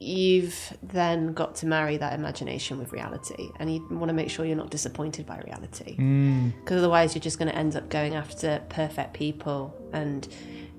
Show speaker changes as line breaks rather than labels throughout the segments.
you've then got to marry that imagination with reality and you want to make sure you're not disappointed by reality mm. because otherwise you're just going to end up going after perfect people and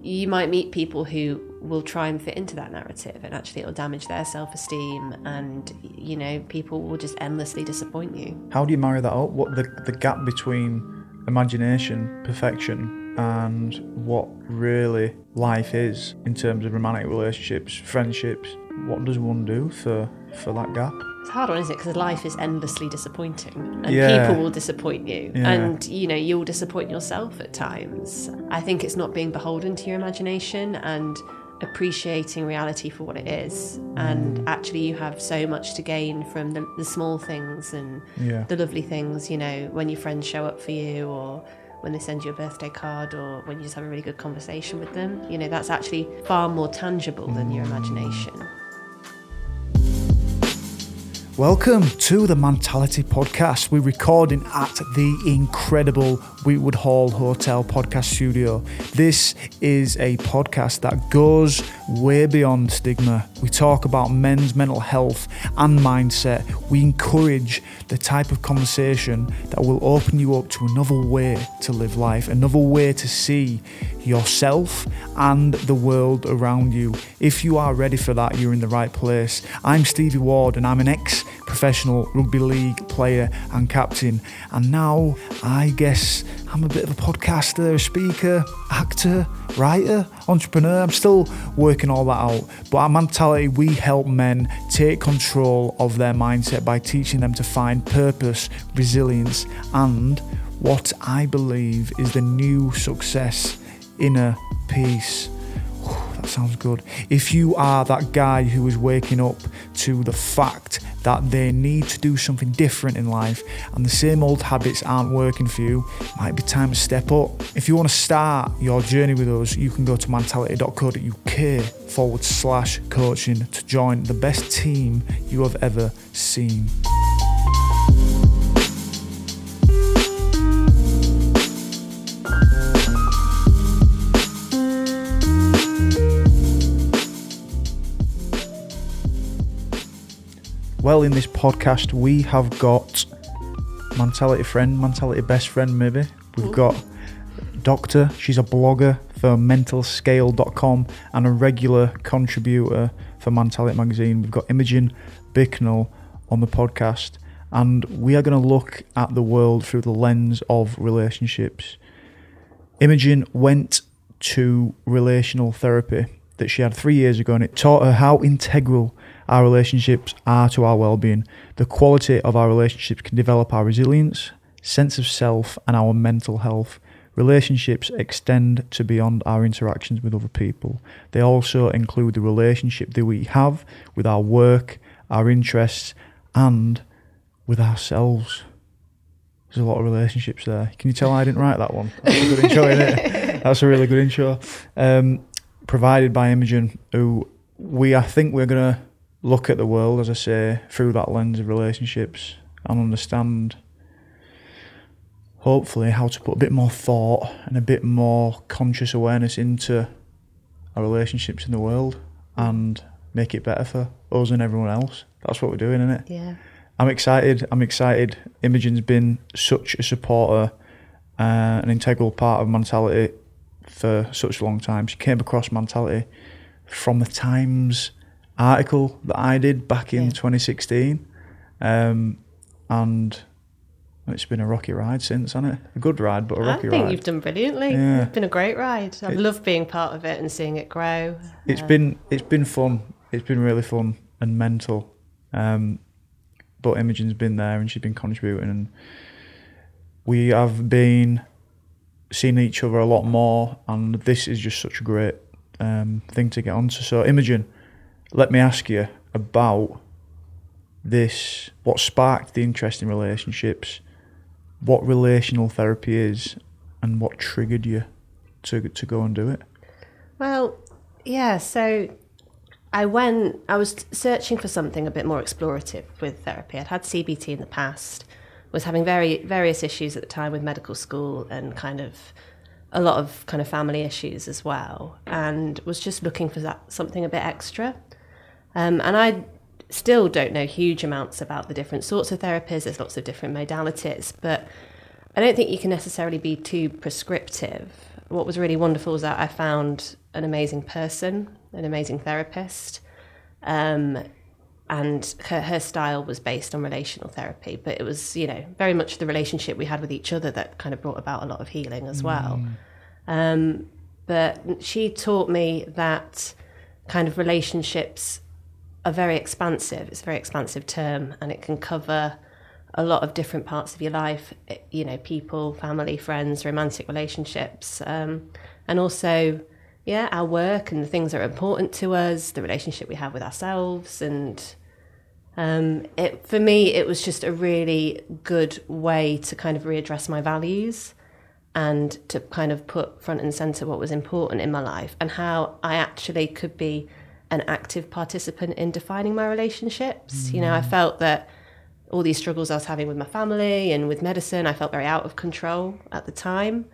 you might meet people who will try and fit into that narrative and actually it'll damage their self-esteem and you know people will just endlessly disappoint you
How do you marry that up? What the the gap between imagination, perfection, and what really life is in terms of romantic relationships, friendships? What does one do for for that gap?
It's a hard one, isn't it? Because life is endlessly disappointing, and
Yeah.
people will disappoint you,
Yeah.
and you know you'll disappoint yourself at times. I think it's not being beholden to your imagination and appreciating reality for what it is. And mm. actually, you have so much to gain from the, the small things and
Yeah.
the lovely things. You know, when your friends show up for you, or when they send you a birthday card, or when you just have a really good conversation with them. You know, that's actually far more tangible than your mm. imagination.
Welcome to the Mentality Podcast. We're recording at the incredible Weetwood Hall Hotel podcast studio. This is a podcast that goes way beyond stigma. We talk about men's mental health and mindset. We encourage the type of conversation that will open you up to another way to live life, another way to see yourself and the world around you. If you are ready for that, you're in the right place. I'm Stevie Ward and I'm an ex professional rugby league player and captain. And now I guess I'm a bit of a podcaster, a speaker, actor, writer, entrepreneur. I'm still working all that out. But at Mentality, we help men take control of their mindset by teaching them to find purpose, resilience, and what I believe is the new success inner peace. That sounds good. If you are that guy who is waking up to the fact that they need to do something different in life and the same old habits aren't working for you, might be time to step up. If you want to start your journey with us, you can go to mentality.co.uk forward slash coaching to join the best team you have ever seen. Well, in this podcast, we have got mentality friend, mentality best friend, maybe. We've got Doctor, she's a blogger for mentalscale.com and a regular contributor for Mentality Magazine. We've got Imogen Bicknell on the podcast, and we are going to look at the world through the lens of relationships. Imogen went to relational therapy that she had three years ago, and it taught her how integral our relationships are to our well being. The quality of our relationships can develop our resilience, sense of self, and our mental health. Relationships extend to beyond our interactions with other people. They also include the relationship that we have with our work, our interests, and with ourselves. There's a lot of relationships there. Can you tell I didn't write that one? That's a good intro, isn't it? That's a really good intro. Um, provided by Imogen, who we I think we're gonna look at the world, as I say, through that lens of relationships and understand hopefully how to put a bit more thought and a bit more conscious awareness into our relationships in the world and make it better for us and everyone else. That's what we're doing, isn't it?
Yeah.
I'm excited. I'm excited. Imogen's been such a supporter, uh, an integral part of Mentality for such a long time. She came across Mentality from the Times article that I did back in
Yeah.
2016, um, and it's been a rocky ride since, hasn't it? A good ride, but a
I
rocky ride.
I think
ride.
you've done brilliantly.
Yeah.
It's been a great ride. I've
It-
loved being part of it and seeing it grow.
It's
Uh,
been it's been fun. It's been really fun and mental. Um, but Imogen's been there and she's been contributing, and we have been seeing each other a lot more. And this is just such a great um, thing to get onto. So, Imogen, let me ask you about this. What sparked the interest in relationships? What relational therapy is, and what triggered you to to go and do it?
Well, yeah. So I went. I was searching for something a bit more explorative with therapy. I'd had CBT in the past. Was having very various issues at the time with medical school and kind of a lot of kind of family issues as well, and was just looking for that something a bit extra. Um, and I still don't know huge amounts about the different sorts of therapies. There's lots of different modalities, but I don't think you can necessarily be too prescriptive. What was really wonderful was that I found an amazing person, an amazing therapist. Um, and her, her style was based on relational therapy, but it was, you know, very much the relationship we had with each other that kind of brought about a lot of healing as well. Um, but she taught me that kind of relationships are very expansive. It's a very expansive term, and it can cover a lot of different parts of your life. You know, people, family, friends, romantic relationships, um, and also, yeah, our work and the things that are important to us, the relationship we have with ourselves, and um, it for me, it was just a really good way to kind of readdress my values and to kind of put front and center what was important in my life and how I actually could be an active participant in defining my relationships. You know, I felt that all these struggles I was having with my family and with medicine, I felt very out of control at the time.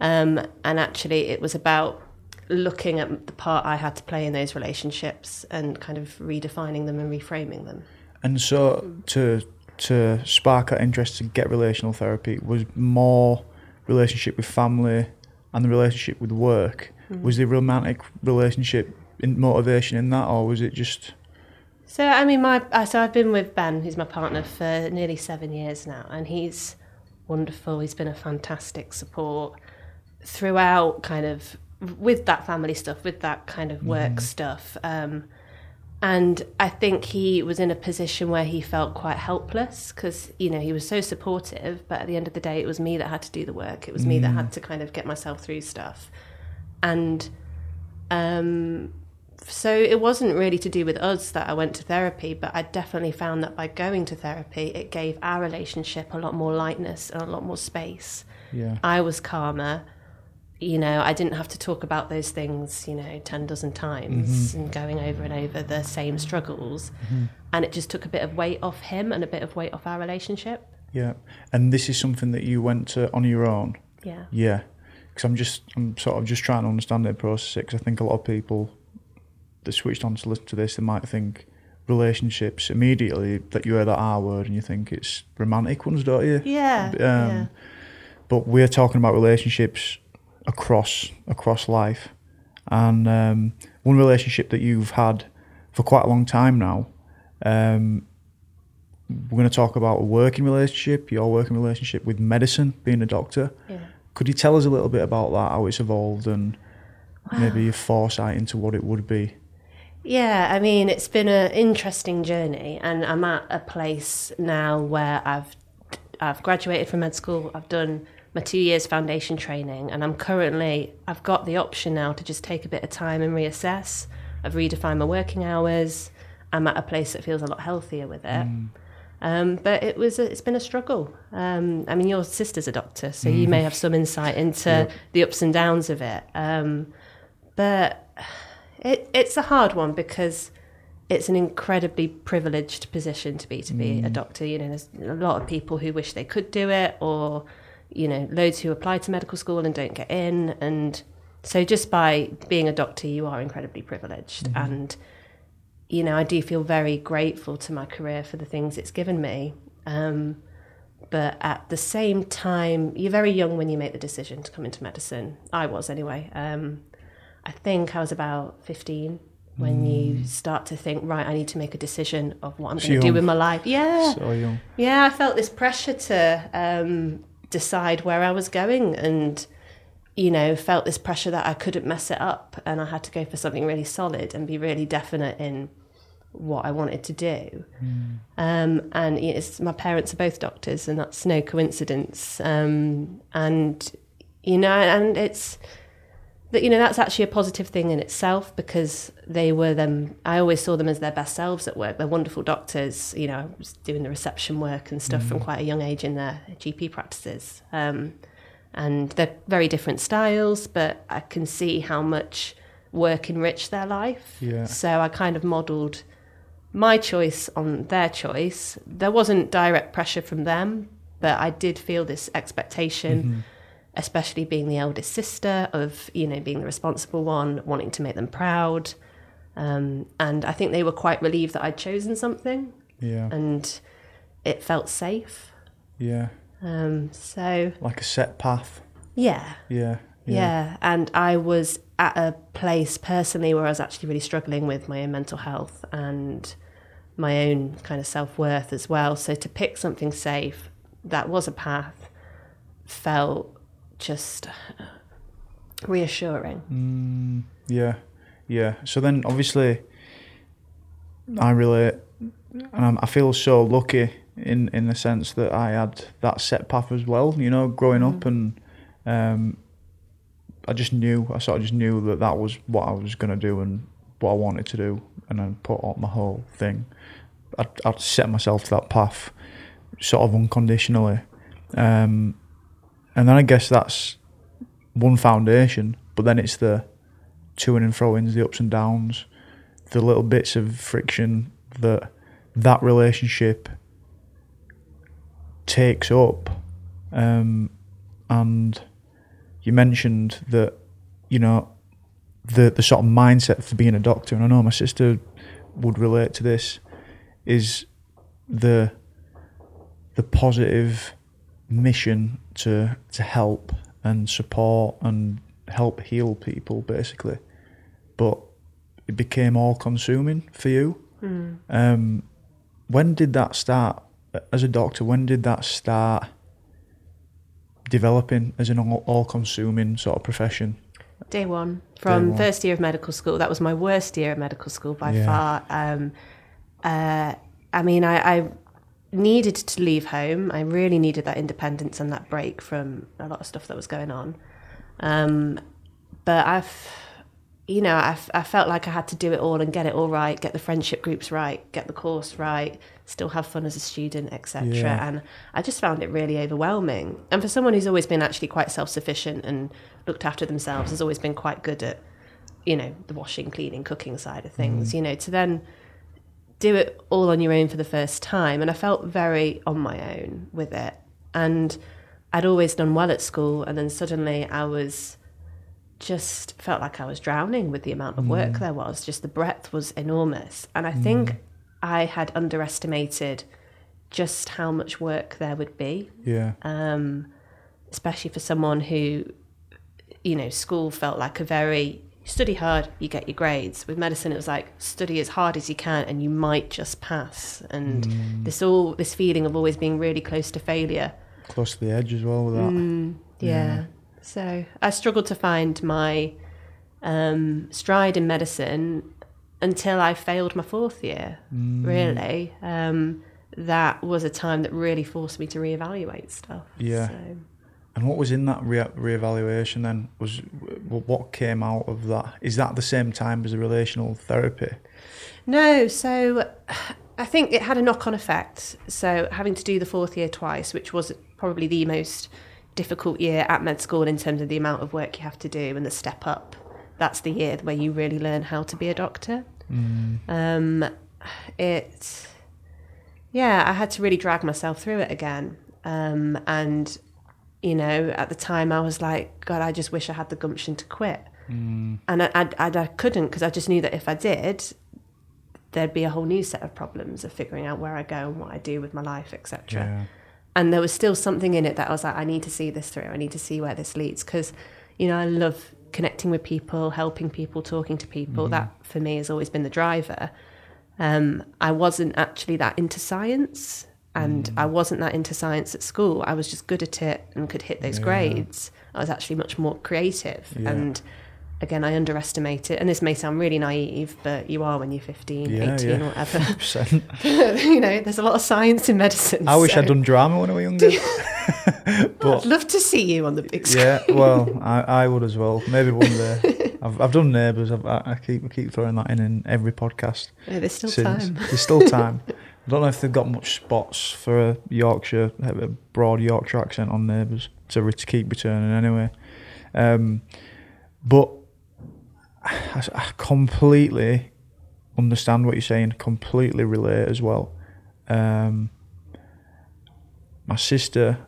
Um, and actually, it was about looking at the part I had to play in those relationships and kind of redefining them and reframing them.
And so to to spark that interest to get relational therapy was more relationship with family and the relationship with work. Was the romantic relationship in motivation in that, or was it just?
So I mean, my uh, so I've been with Ben, who's my partner, for nearly seven years now, and he's wonderful. He's been a fantastic support throughout, kind of with that family stuff, with that kind of work stuff. Um, and I think he was in a position where he felt quite helpless because you know he was so supportive, but at the end of the day, it was me that had to do the work. It was me that had to kind of get myself through stuff, and um, so it wasn't really to do with us that I went to therapy, but I definitely found that by going to therapy, it gave our relationship a lot more lightness and a lot more space.
Yeah.
I was calmer. You know, I didn't have to talk about those things, you know, 10 dozen times mm-hmm. and going over and over the same struggles. Mm-hmm. And it just took a bit of weight off him and a bit of weight off our relationship.
Yeah. And this is something that you went to on your own.
Yeah.
Yeah. Because I'm just, I'm sort of just trying to understand it, process it. Because I think a lot of people that switched on to listen to this, they might think relationships immediately that you hear that R word and you think it's romantic ones, don't you?
Yeah.
Um,
yeah.
But we're talking about relationships across across life, and um, one relationship that you've had for quite a long time now. Um, we're going to talk about a working relationship, your working relationship with medicine, being a doctor.
Yeah.
Could you tell us a little bit about that, how it's evolved, and maybe your foresight into what it would be?
Yeah, I mean, it's been an interesting journey, and I'm at a place now where I've I've graduated from med school. I've done my two years foundation training, and I'm currently I've got the option now to just take a bit of time and reassess. I've redefined my working hours. I'm at a place that feels a lot healthier with it. Um, but it was a, it's been a struggle. Um, I mean, your sister's a doctor, so you may have some insight into the ups and downs of it. Um, but it, it's a hard one because it's an incredibly privileged position to be to be a doctor. You know, there's a lot of people who wish they could do it, or you know, loads who apply to medical school and don't get in. And so, just by being a doctor, you are incredibly privileged. And you know, I do feel very grateful to my career for the things it's given me. Um, but at the same time, you're very young when you make the decision to come into medicine. I was anyway. Um, I think I was about 15 when you start to think, right, I need to make a decision of what I'm going to do with my life. Yeah.
So young.
Yeah, I felt this pressure to um, decide where I was going and, you know, felt this pressure that I couldn't mess it up and I had to go for something really solid and be really definite in what I wanted to do. Um, and it's, my parents are both doctors and that's no coincidence. Um, and, you know, and it's, that you know that's actually a positive thing in itself because they were them i always saw them as their best selves at work. They're wonderful doctors you know i was doing the reception work and stuff from quite a young age in their gp practices. Um, and they're very different styles but i can see how much work enriched their life.
Yeah.
so i kind of modeled my choice on their choice. There wasn't direct pressure from them but i did feel this expectation especially being the eldest sister of you know being the responsible one wanting to make them proud Um, and I think they were quite relieved that I'd chosen something
Yeah.
and it felt safe.
Yeah.
Um, so,
Like a set path.
yeah,
Yeah.
yeah. And I was at a place personally where I was actually really struggling with my own mental health and my own kind of self worth as well. So, to pick something safe that was a path felt just reassuring.
Mm, yeah. Yeah. So then obviously I relate and I'm, I feel so lucky in, in the sense that I had that set path as well, you know, growing up and um, I just knew, I sort of just knew that that was what I was going to do and what I wanted to do and then put on my whole thing. I'd, I'd set myself to that path sort of unconditionally. Um, and then I guess that's one foundation, but then it's the to and fro ins, the ups and downs, the little bits of friction that that relationship takes up. Um, and you mentioned that, you know, the the sort of mindset for being a doctor, and I know my sister would relate to this, is the the positive mission to to help and support and help heal people basically but it became all consuming for you um when did that start as a doctor when did that start developing as an all consuming sort of profession
Day one, from
one.
first year of medical school. That was my worst year of medical school by
Yeah.
far. Um, uh, I mean, I, I needed to leave home. I really needed that independence and that break from a lot of stuff that was going on. Um, but I've, you know, I, I felt like I had to do it all and get it all right, get the friendship groups right, get the course right, still have fun as a student, etc.
Yeah.
And I just found it really overwhelming. And for someone who's always been actually quite self-sufficient and looked after themselves, has always been quite good at, you know, the washing, cleaning, cooking side of things. You know, to then do it all on your own for the first time. And I felt very on my own with it. And I'd always done well at school. And then suddenly I was just felt like I was drowning with the amount of work there was. Just the breadth was enormous. And I think I had underestimated just how much work there would be
yeah
um, especially for someone who, you know, school felt like a very study hard, you get your grades. With medicine, it was like study as hard as you can, and you might just pass. And this all this feeling of always being really close to failure.
close to the edge as well with that
Yeah. So I struggled to find my um, stride in medicine until I failed my fourth year. Really, um, that was a time that really forced me to reevaluate stuff.
Yeah.
So.
And what was in that re- reevaluation then? Was what came out of that? Is that the same time as the relational therapy?
No, so I think it had a knock on effect. So having to do the fourth year twice, which was probably the most difficult year at med school in terms of the amount of work you have to do and the step up, that's the year where you really learn how to be a doctor. Um, it, yeah, I had to really drag myself through it again. Um, and, you know, at the time I was like, God, I just wish I had the gumption to quit. And I, I, I, couldn't because I just knew that if I did, there'd be a whole new set of problems of figuring out where I go and what I do with my life, etc.
Yeah.
And there was still something in it that I was like, I need to see this through. I need to see where this leads because, you know, I love connecting with people, helping people, talking to people. That for me has always been the driver. Um, I wasn't actually that into science, and mm. I wasn't that into science at school. I was just good at it and could hit those
Yeah.
grades. I was actually much more creative
Yeah.
and again i underestimate it and this may sound really naive but you are when you're 15
Yeah,
18
yeah.
or whatever you know there's a lot of science in medicine
I wish I'd done drama when I was younger.
i'd love to see you on the big screen
yeah, well, I, I would as well. Maybe one day. I've, I've done neighbours. I've, I, I keep I keep throwing that in in every podcast.
Yeah, there's still time
There's still time. I don't know if they've got much spots for a Yorkshire, a broad Yorkshire accent on neighbours to, to keep returning anyway. Um, but I, I completely understand what you're saying. Completely relate as well. Um, my sister,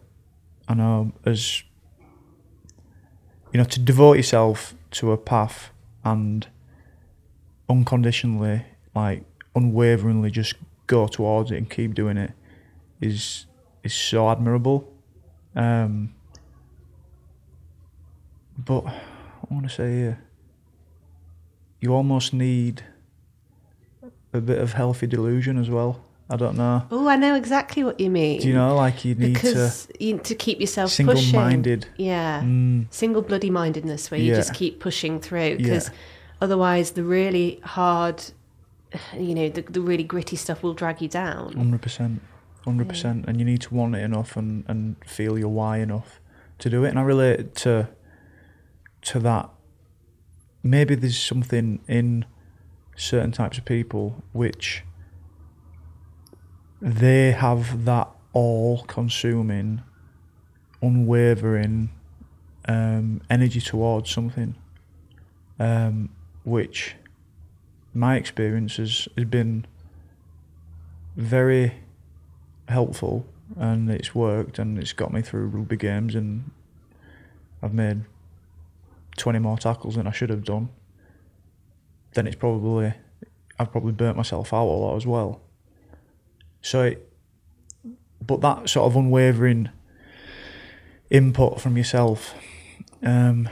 I know, as you know, to devote yourself to a path and unconditionally, like unwaveringly, just go towards it and keep doing it is is so admirable. Um, but I want to say here, you almost need a bit of healthy delusion as well. I don't know.
Oh, I know exactly what you mean.
Do you know, like you need
because
to
you, to keep yourself pushing.
single-minded.
Yeah,
Mm,
single bloody mindedness where you
Yeah.
just keep pushing through because
Yeah.
otherwise the really hard, you know, the, the really gritty stuff will drag you down.
Hundred percent, hundred percent, and you need to want it enough and, and feel your why enough to do it. And I relate to to that. Maybe there's something in certain types of people which they have that all-consuming, unwavering um, energy towards something, um, which my experience has, has been very helpful and it's worked and it's got me through rugby games and I've made 20 more tackles than I should have done then it's probably I've probably burnt myself out a lot as well. So it, but that sort of unwavering input from yourself um,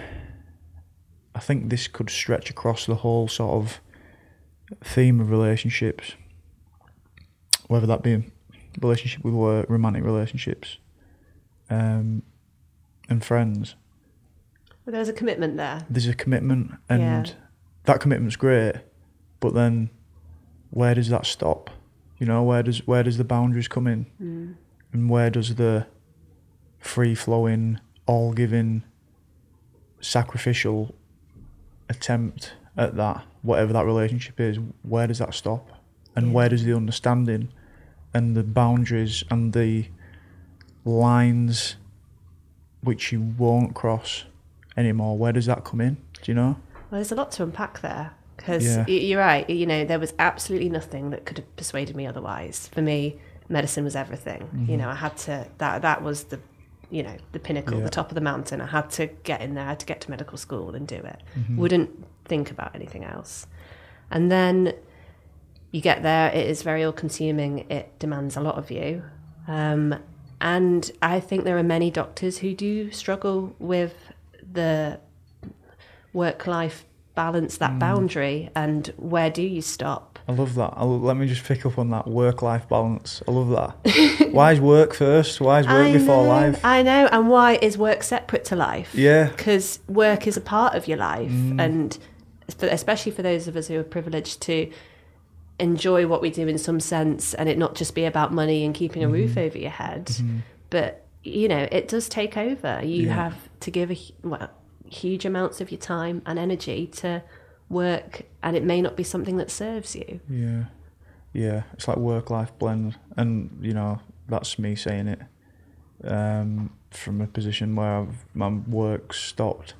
I think this could stretch across the whole sort of theme of relationships whether that be relationship with work, romantic relationships, um, and friends.
But there's a commitment there.
There's a commitment, and
Yeah.
that commitment's great. But then, where does that stop? You know, where does where does the boundaries come in,
Mm.
and where does the free flowing, all giving, sacrificial attempt at that, whatever that relationship is, where does that stop? And
Yeah.
where does the understanding and the boundaries and the lines which you won't cross anymore, where does that come in? Do you know?
Well, there's a lot to unpack there because
Yeah.
you're right. You know, there was absolutely nothing that could have persuaded me otherwise. For me, medicine was everything.
Mm-hmm.
You know, I had to. That that was the, you know, the pinnacle,
Yeah.
the top of the mountain. I had to get in there. I had to get to medical school and do it.
Mm-hmm.
Wouldn't think about anything else. And then you get there. It is very all-consuming. It demands a lot of you. Um, and I think there are many doctors who do struggle with the work life balance,
Mm.
that boundary, and where do you stop?
I love that. I let me just pick up on that work life balance. I love that. Why is work first? Why is work
I
before
know,
life?
I know. And why is work separate to life?
Yeah.
Because work is a part of your life.
Mm.
And especially for those of us who are privileged to enjoy what we do in some sense and it not just be about money and keeping a
Mm-hmm.
roof over your head. But, you know, it does take over. You
Yeah.
have to give a, well, huge amounts of your time and energy to work and it may not be something that serves you.
Yeah, yeah. It's like work life blend, and you know that's me saying it um, from a position where I've, my work stopped,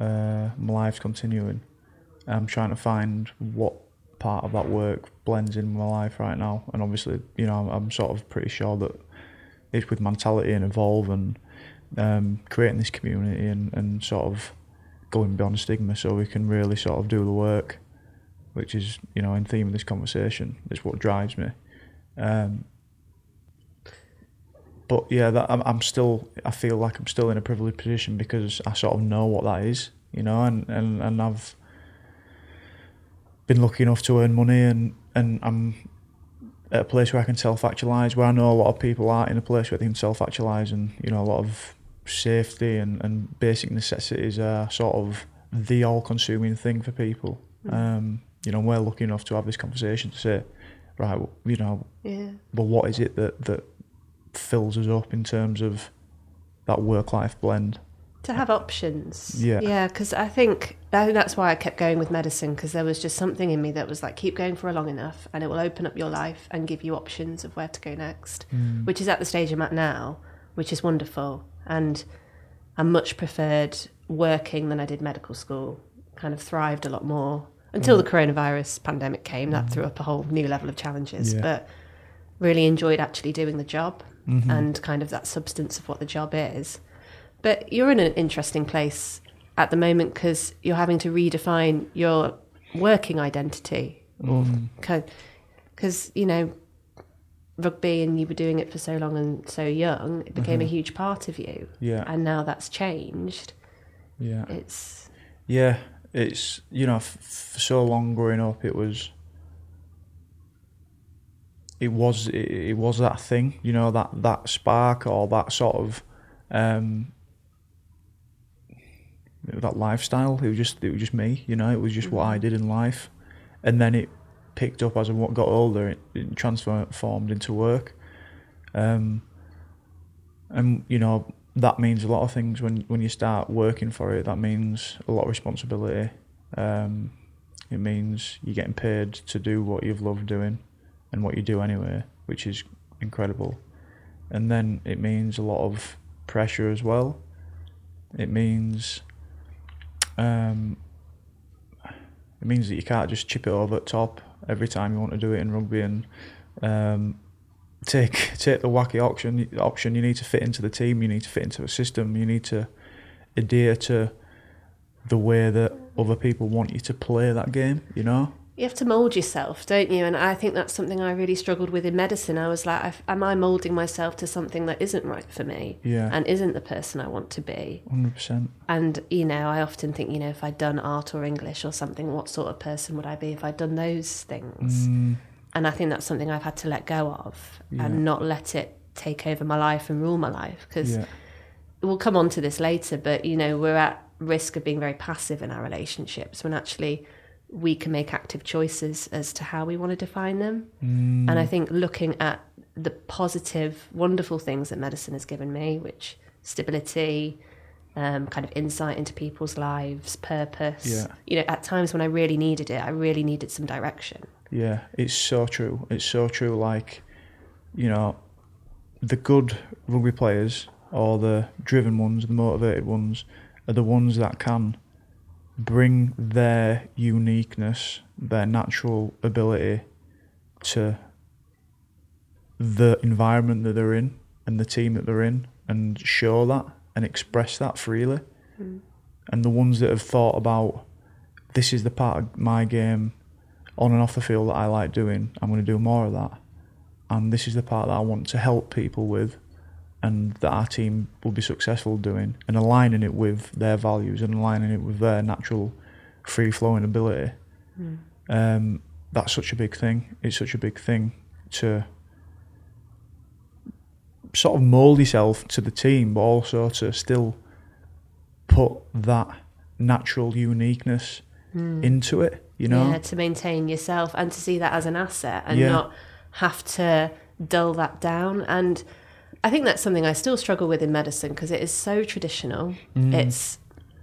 uh, my life's continuing. I'm trying to find what part of that work blends in my life right now, and obviously, you know, I'm, sort of pretty sure that it's with mentality and evolve and um, creating this community and, and sort of going beyond stigma so we can really sort of do the work which is you know in theme of this conversation is what drives me um, but yeah that I'm, I'm still i feel like i'm still in a privileged position because i sort of know what that is you know and, and, and i've been lucky enough to earn money and, and i'm at a place where i can self-actualize where i know a lot of people are in a place where they can self-actualize and you know a lot of safety and, and basic necessities are sort of the all-consuming thing for people um, you know we're lucky enough to have this conversation to say right you know
Yeah.
well what is it that that fills us up in terms of that work-life blend
to have options.
Yeah.
Yeah, because I think I think that's why I kept going with medicine because there was just something in me that was like keep going for a long enough and it will open up your life and give you options of where to go next, mm. which is at the stage I'm at now, which is wonderful. And I much preferred working than I did medical school. Kind of thrived a lot more until mm. the coronavirus pandemic came. That mm. threw up a whole new level of challenges,
Yeah.
but really enjoyed actually doing the job
Mm-hmm.
and kind of that substance of what the job is. But you're in an interesting place at the moment because you're having to redefine your working identity, because you know rugby and you were doing it for so long and so young, it became a huge part of you.
Yeah.
And now that's changed.
Yeah.
It's
Yeah, it's you know f- for so long growing up, it was it was it, it was that thing, you know that that spark or that sort of um that lifestyle. It was just it was just me, you know. It was just what I did in life, and then it picked up as I got older. It, it transformed into work, um, and you know that means a lot of things when when you start working for it. That means a lot of responsibility. Um, it means you're getting paid to do what you've loved doing, and what you do anyway, which is incredible. And then it means a lot of pressure as well. It means um, it means that you can't just chip it over top every time you want to do it in rugby and um, take take the wacky option option. You need to fit into the team. You need to fit into a system. You need to adhere to the way that other people want you to play that game. You know.
You have to mold yourself, don't you? And I think that's something I really struggled with in medicine. I was like, am I molding myself to something that isn't right for me
Yeah.
and isn't the person I want to be?
Hundred percent.
And you know, I often think, you know, if I'd done art or English or something, what sort of person would I be if I'd done those things?
Mm,
And I think that's something I've had to let go of
Yeah.
and not let it take over my life and rule my life because
Yeah.
we'll come on to this later, but you know, we're at risk of being very passive in our relationships when actually we can make active choices as to how we want to define them.
Mm.
And I think looking at the positive, wonderful things that medicine has given me, which stability, um, kind of insight into people's lives, purpose.
Yeah.
You know, at times when I really needed it, I really needed some direction.
Yeah, it's so true. It's so true. Like, you know, the good rugby players or the driven ones, the motivated ones, are the ones that can bring their uniqueness, their natural ability to the environment that they're in and the team that they're in and show that and express that freely. Hmm. And the ones that have thought about this is the part of my game on and off the field that I like doing, I'm going to do more of that. And this is the part that I want to help people with and that our team will be successful doing and aligning it with their values and aligning it with their natural free flowing ability. Um, that's such a big thing. It's such a big thing to sort of mold yourself to the team, but also to still put that natural uniqueness into it, you know?
Yeah, to maintain yourself and to see that as an asset and
Yeah.
not have to dull that down. And I think that's something I still struggle with in medicine because it is so traditional.
Mm.
It's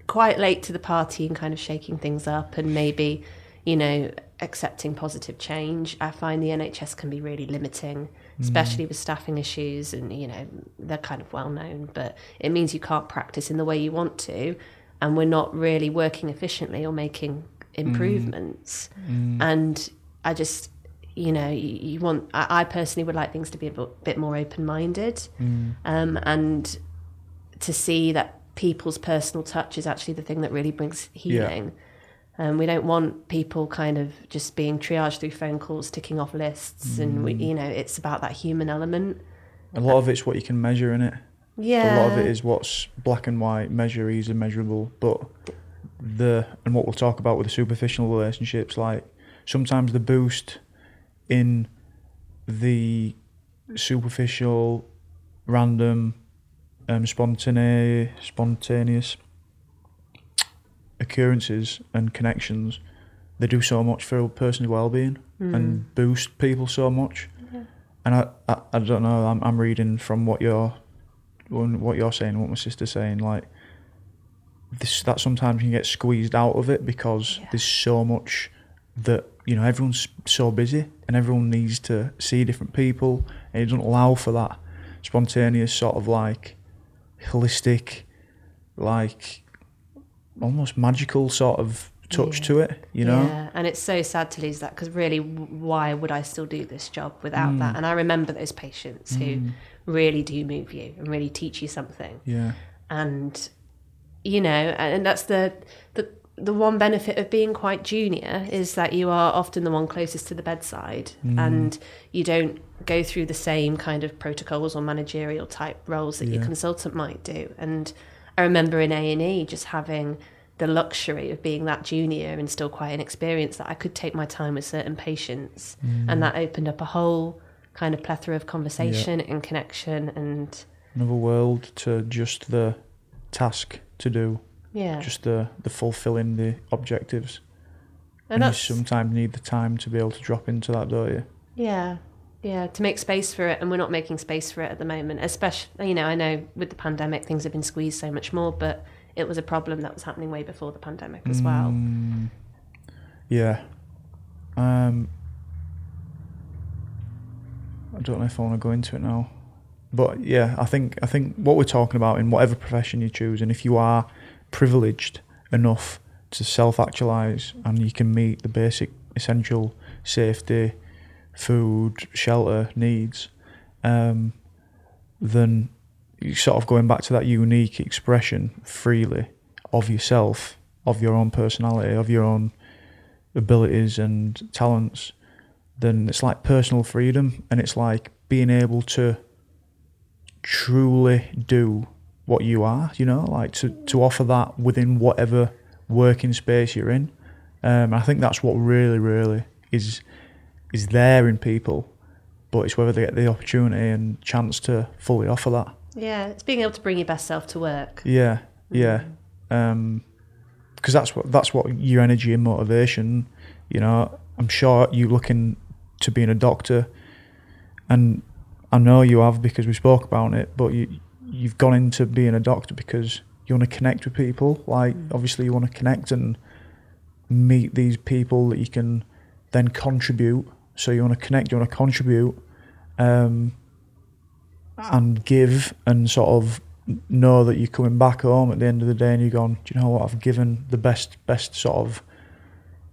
quite late to the party and kind of shaking things up and maybe, you know, accepting positive change. I find the NHS can be really limiting, mm. especially with staffing issues and, you know, they're kind of well known, but it means you can't practice in the way you want to and we're not really working efficiently or making mm. improvements. Mm. And I just, you know, you, you want, I, I personally would like things to be a bit bit more open minded um, and to see that people's personal touch is actually the thing that really brings healing. Um, we don't want people kind of just being triaged through phone calls, ticking off lists, and we, you know, it's about that human element.
A lot of it's what you can measure in it.
Yeah,
A lot of it is what's black and white, measure easy measurable. But the and what we'll talk about with the superficial relationships, like sometimes the boost in the superficial, random, um, spontaneous, spontaneous occurrences and connections, they do so much for a person's well-being and boost people so much. And I, I, I don't know. I'm, I'm reading from what you're, what you're saying, what my sister's saying. Like this, that sometimes you can get squeezed out of it because
Yeah.
there's so much that you know everyone's so busy and everyone needs to see different people, and it doesn't allow for that spontaneous sort of like holistic, like almost magical sort of touch
Yeah.
to it. You know.
Yeah, and it's so sad to lose that because really, why would I still do this job without
Mm.
that? And I remember those patients who really do move you and really teach you something.
Yeah.
And you know, and that's the the the one benefit of being quite junior is that you are often the one closest to the bedside
Mm.
and you don't go through the same kind of protocols or managerial type roles that your consultant might do. And i remember in a&e just having the luxury of being that junior and still quite inexperienced that i could take my time with certain patients.
Mm.
and that opened up a whole kind of plethora of conversation and connection and
Another world to just the task to do,
yeah
just the, the fulfilling the objectives.
and
And, you sometimes need the time to be able to drop into that, don't you?
Yeah, yeah, to make space for it, and we're not making space for it at the moment. Especially, you know, I know with the pandemic things have been squeezed so much more, but it was a problem that was happening way before the pandemic as well.
Mm, yeah. Um, I don't know if I want to go into it now, but yeah, I think I think what we're talking about in whatever profession you choose, and if you are privileged enough to self-actualize and you can meet the basic essential safety, food, shelter needs, um, then you sort of going back to that unique expression freely of yourself, of your own personality, of your own abilities and talents, then it's like personal freedom and it's like being able to truly do what you are, you know, like to, to offer that within whatever working space you're in. Um, I think that's what really, really is is there in people, but it's whether they get the opportunity and chance to fully offer that.
Yeah, it's being able to bring your best self to work.
Yeah, yeah. Um 'cause because that's what that's what your energy and motivation. You know, I'm sure you looking to being a doctor, and I know you have because we spoke about it. But you you've gone into being a doctor because you want to connect with people. Like obviously you want to connect and meet these people that you can then contribute. So you want to connect, you want to contribute, um, and give, and sort of know that you're coming back home at the end of the day and you're going, do you know what, I've given the best, best sort of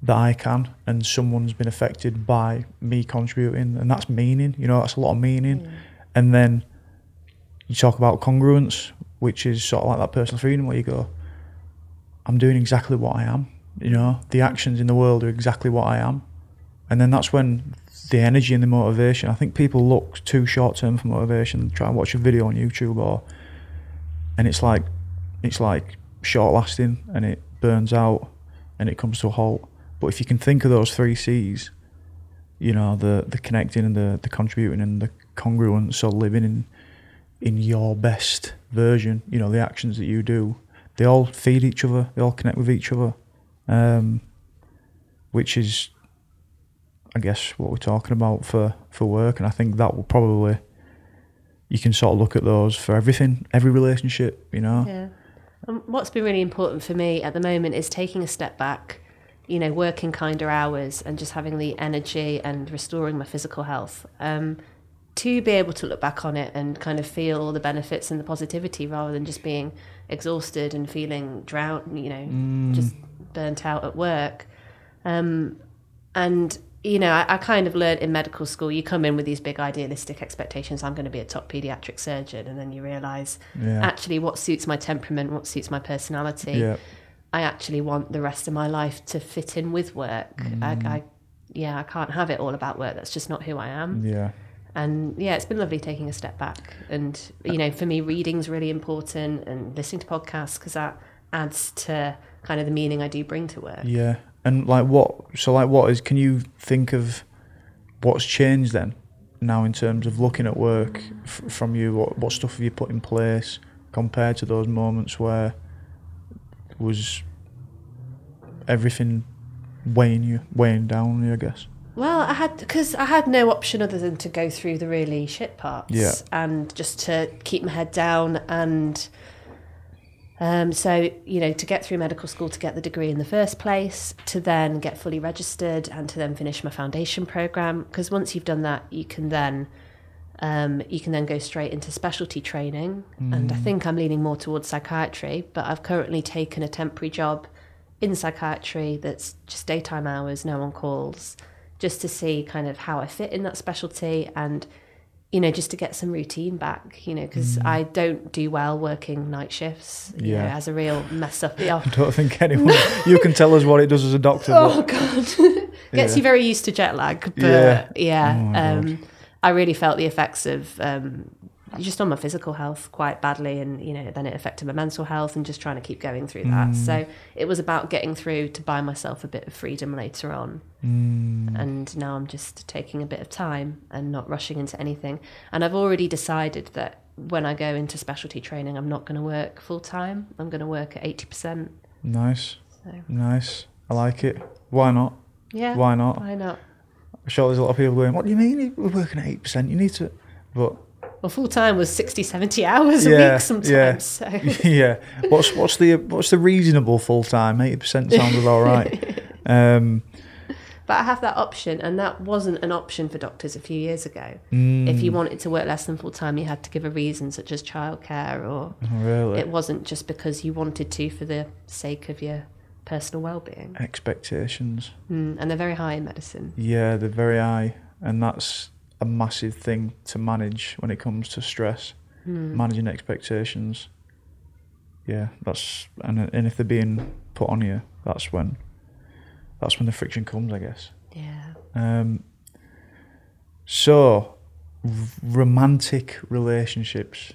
that I can, and someone's been affected by me contributing, and that's meaning, you know, that's a lot of meaning. And then you talk about congruence, which is sort of like that personal freedom where you go, I'm doing exactly what I am, you know, the actions in the world are exactly what I am. And then that's when the energy and the motivation, I think people look too short term for motivation, try and watch a video on YouTube or and it's like it's like short lasting and it burns out and it comes to a halt. But if you can think of those three C's, you know, the the connecting and the, the contributing and the congruence, so living in in your best version, you know, the actions that you do, they all feed each other, they all connect with each other. Um, which is I guess what we're talking about for, for work and I think that will probably you can sort of look at those for everything, every relationship, you know.
Yeah. Um, what's been really important for me at the moment is taking a step back, you know, working kinder hours and just having the energy and restoring my physical health. Um, to be able to look back on it and kind of feel all the benefits and the positivity rather than just being exhausted and feeling drowned, you know, just burnt out at work. Um, and you know, I, I kind of learned in medical school, you come in with these big idealistic expectations. I'm going to be a top pediatric surgeon, and then you realise
Yeah.
actually what suits my temperament, what suits my personality.
Yeah.
I actually want the rest of my life to fit in with work. I, I, yeah, I can't have it all about work. That's just not who I am.
Yeah.
And yeah, it's been lovely taking a step back. And you know, for me, reading's really important, and listening to podcasts because that adds to kind of the meaning I do bring to work.
Yeah. And like what so like what is can you think of what's changed then now in terms of looking at work f- from you what what stuff have you put in place compared to those moments where was everything weighing you weighing down on you I guess.
Well, I had because I had no option other than to go through the really shit parts,
Yeah.
and just to keep my head down. And um, so, you know, to get through medical school, to get the degree in the first place, to then get fully registered, and to then finish my foundation program. Because once you've done that, you can then um, you can then go straight into specialty training. And I think I'm leaning more towards psychiatry, but I've currently taken a temporary job in psychiatry that's just daytime hours, no one calls, just to see kind of how I fit in that specialty and you know, just to get some routine back, you know, because I don't do well working night shifts. You
Yeah.
know, as a real mess up. Yeah.
I don't think anyone. you can tell us what it does as a doctor.
Oh god, gets
Yeah.
you very used to jet lag. But
Yeah.
yeah,
Oh,
um, I really felt the effects of um, just on my physical health quite badly, and you know, then it affected my mental health, and just trying to keep going through that. Mm. So it was about getting through to buy myself a bit of freedom later on. Mm. And now I'm just taking a bit of time and not rushing into anything. And I've already decided that when I go into specialty training, I'm not going to work full time. I'm going to work at eighty percent.
nice,
So
nice. I like it. Why not?
yeah,
Why not?
why not?
I'm sure there's a lot of people going, "What do you mean we're working at eight percent? You need to." But
Well, full time was 60, 70 hours a
Yeah,
week sometimes.
yeah.
So
yeah, what's what's the what's the reasonable full time? Eighty percent sounds about right. Um,
but I have that option, and that wasn't an option for doctors a few years ago.
mm,
If you wanted to work less than full time, you had to give a reason, such as childcare, or
oh, really
it wasn't just because you wanted to for the sake of your personal well-being.
expectations.
Mm, and they're very high in medicine.
Yeah, they're very high, and that's a massive thing to manage when it comes to stress.
Mm.
Managing expectations. Yeah, that's and and if they're being put on you, that's when that's when the friction comes, I guess.
Yeah.
Um, so, r- romantic relationships.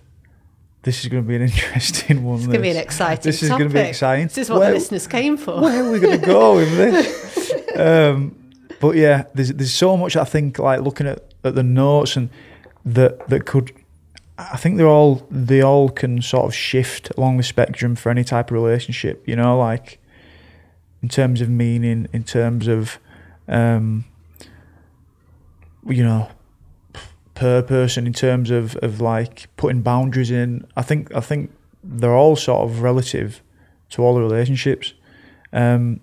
This is going to be an interesting one.
It's going to be an
this.
exciting
This is
topic.
going to be exciting.
This is what
Where-
the listeners came for.
where are we going to go with this? um, but yeah, there's there's so much I think like looking at, at the notes and that that could. I think they're all they all can sort of shift along the spectrum for any type of relationship. You know, like in terms of meaning, in terms of um, you know purpose, and in terms of of like putting boundaries in. I think I think they're all sort of relative to all the relationships. Um,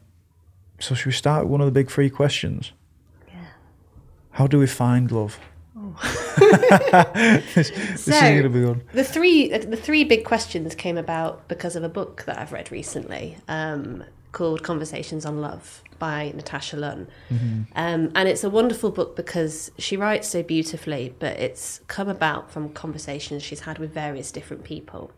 so should we start with one of the big three questions? How do we find love? this this is going to be good.
The three the three big questions came about because of a book that I've read recently um, called Conversations on Love by Natasha Lunn. Um, and it's a wonderful book because she writes so beautifully, but it's come about from conversations she's had with various different people.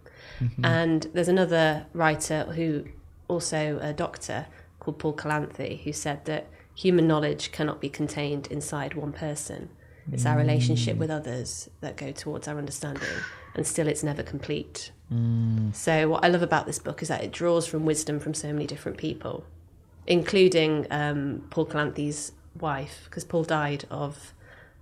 And there's another writer who, also a doctor, called Paul Kalanithi, who said that human knowledge cannot be contained inside one person. It's our relationship with others that go towards our understanding, and still it's never complete. So, what I love about this book is that it draws from wisdom from so many different people, including um, Paul Kalanithi's wife, because Paul died of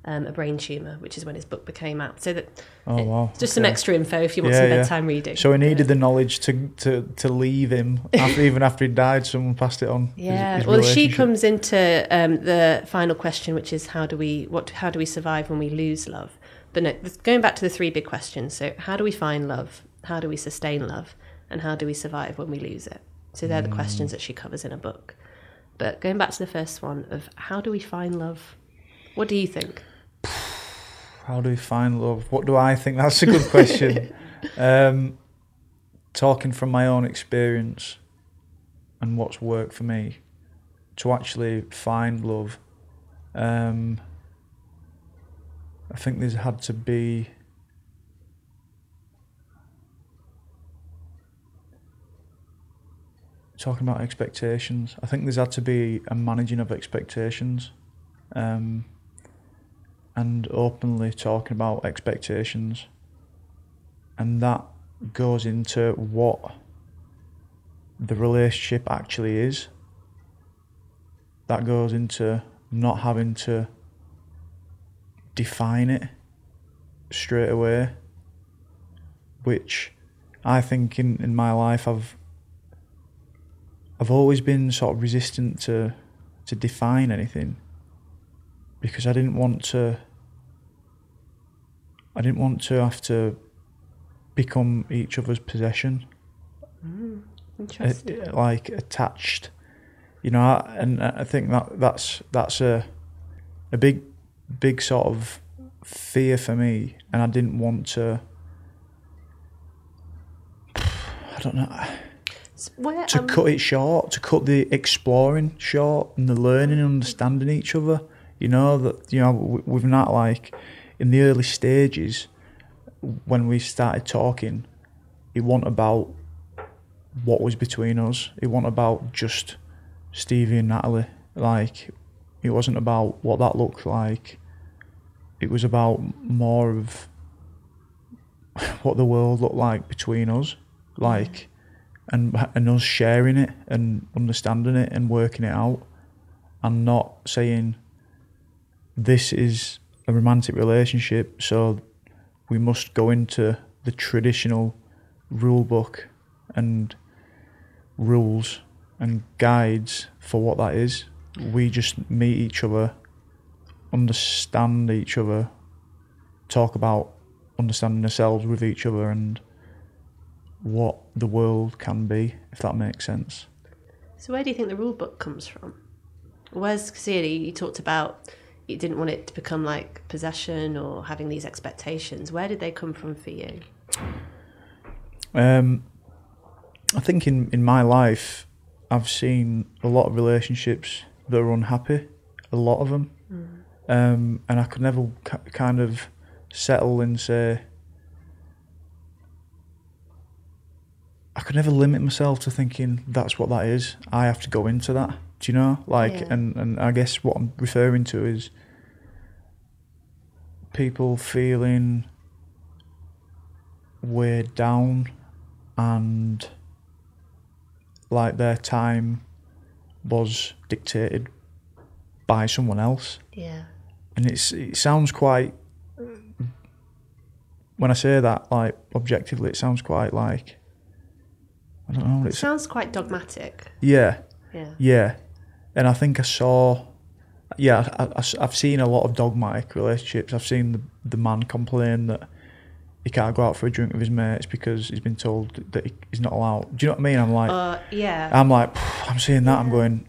um, a brain tumour, which is when his book became out. So, that
Oh wow!
just some extra info if you want
Yeah,
some
yeah.
bedtime reading.
So he needed the knowledge to to to leave him after, even after he died. Someone passed it on.
Yeah.
his
well, she comes into um, the final question, which is how do we what how do we survive when we lose love? But no, going back to the three big questions. So, how do we find love? How do we sustain love? And how do we survive when we lose it? So they're the questions that she covers in a book. But going back to the first one of how do we find love? What do you think?
How do we find love? What do I think? That's a good question. um, talking from my own experience and what's worked for me to actually find love, um, I think there's had to be. Talking about expectations, I think there's had to be a managing of expectations. Um, and openly talking about expectations. And that goes into what the relationship actually is. That goes into not having to define it straight away, which I think in, in my life I've I've always been sort of resistant to to define anything because I didn't want to I didn't want to have to become each other's possession
Interesting.
uh, like attached you know I- and I think that that's that's a a big big sort of fear for me and I didn't want to I don't know
Where,
to
um,
cut it short, to cut the exploring short and the learning and understanding each other. You know that you know we've not like in the early stages when we started talking, it wasn't about what was between us. It wasn't about just Stevie and Natalie. Like, it wasn't about what that looked like. It was about more of what the world looked like between us, like, and and us sharing it and understanding it and working it out, and not saying this is a romantic relationship, so we must go into the traditional rule book and rules and guides for what that is. We just meet each other, understand each other, talk about understanding ourselves with each other and what the world can be, if that makes sense.
So, where do you think the rule book comes from? Where's because you talked about you didn't want it to become like possession or having these expectations. Where did they come from for you?
Um, I think in, in my life, I've seen a lot of relationships that are unhappy, a lot of them. Mm. Um, and I could never ca- kind of settle and say, I could never limit myself to thinking that's what that is. I have to go into that. Do you know? Like, yeah. and, and I guess what I'm referring to is people feeling weighed down and like their time was dictated by someone else.
Yeah.
And it's it sounds quite when I say that, like objectively, it sounds quite like I don't know.
It sounds quite dogmatic.
Yeah.
Yeah.
Yeah, and I think I saw. Yeah, I, I, I've seen a lot of dogmatic relationships. I've seen the the man complain that he can't go out for a drink with his mates because he's been told that he's not allowed. Do you know what I mean? I'm like,
uh, yeah.
I'm like, I'm seeing that. Yeah. I'm going,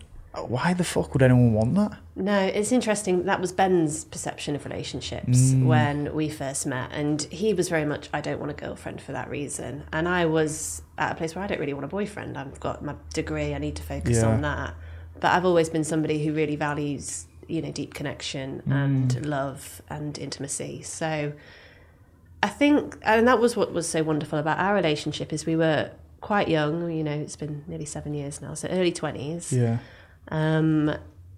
why the fuck would anyone want that?
No, it's interesting. That was Ben's perception of relationships mm. when we first met. And he was very much, I don't want a girlfriend for that reason. And I was at a place where I don't really want a boyfriend. I've got my degree, I need to focus yeah. on that. But I've always been somebody who really values, you know, deep connection mm. and love and intimacy. So I think, and that was what was so wonderful about our relationship is we were quite young, you know, it's been nearly seven years now, so early 20s.
Yeah.
Um,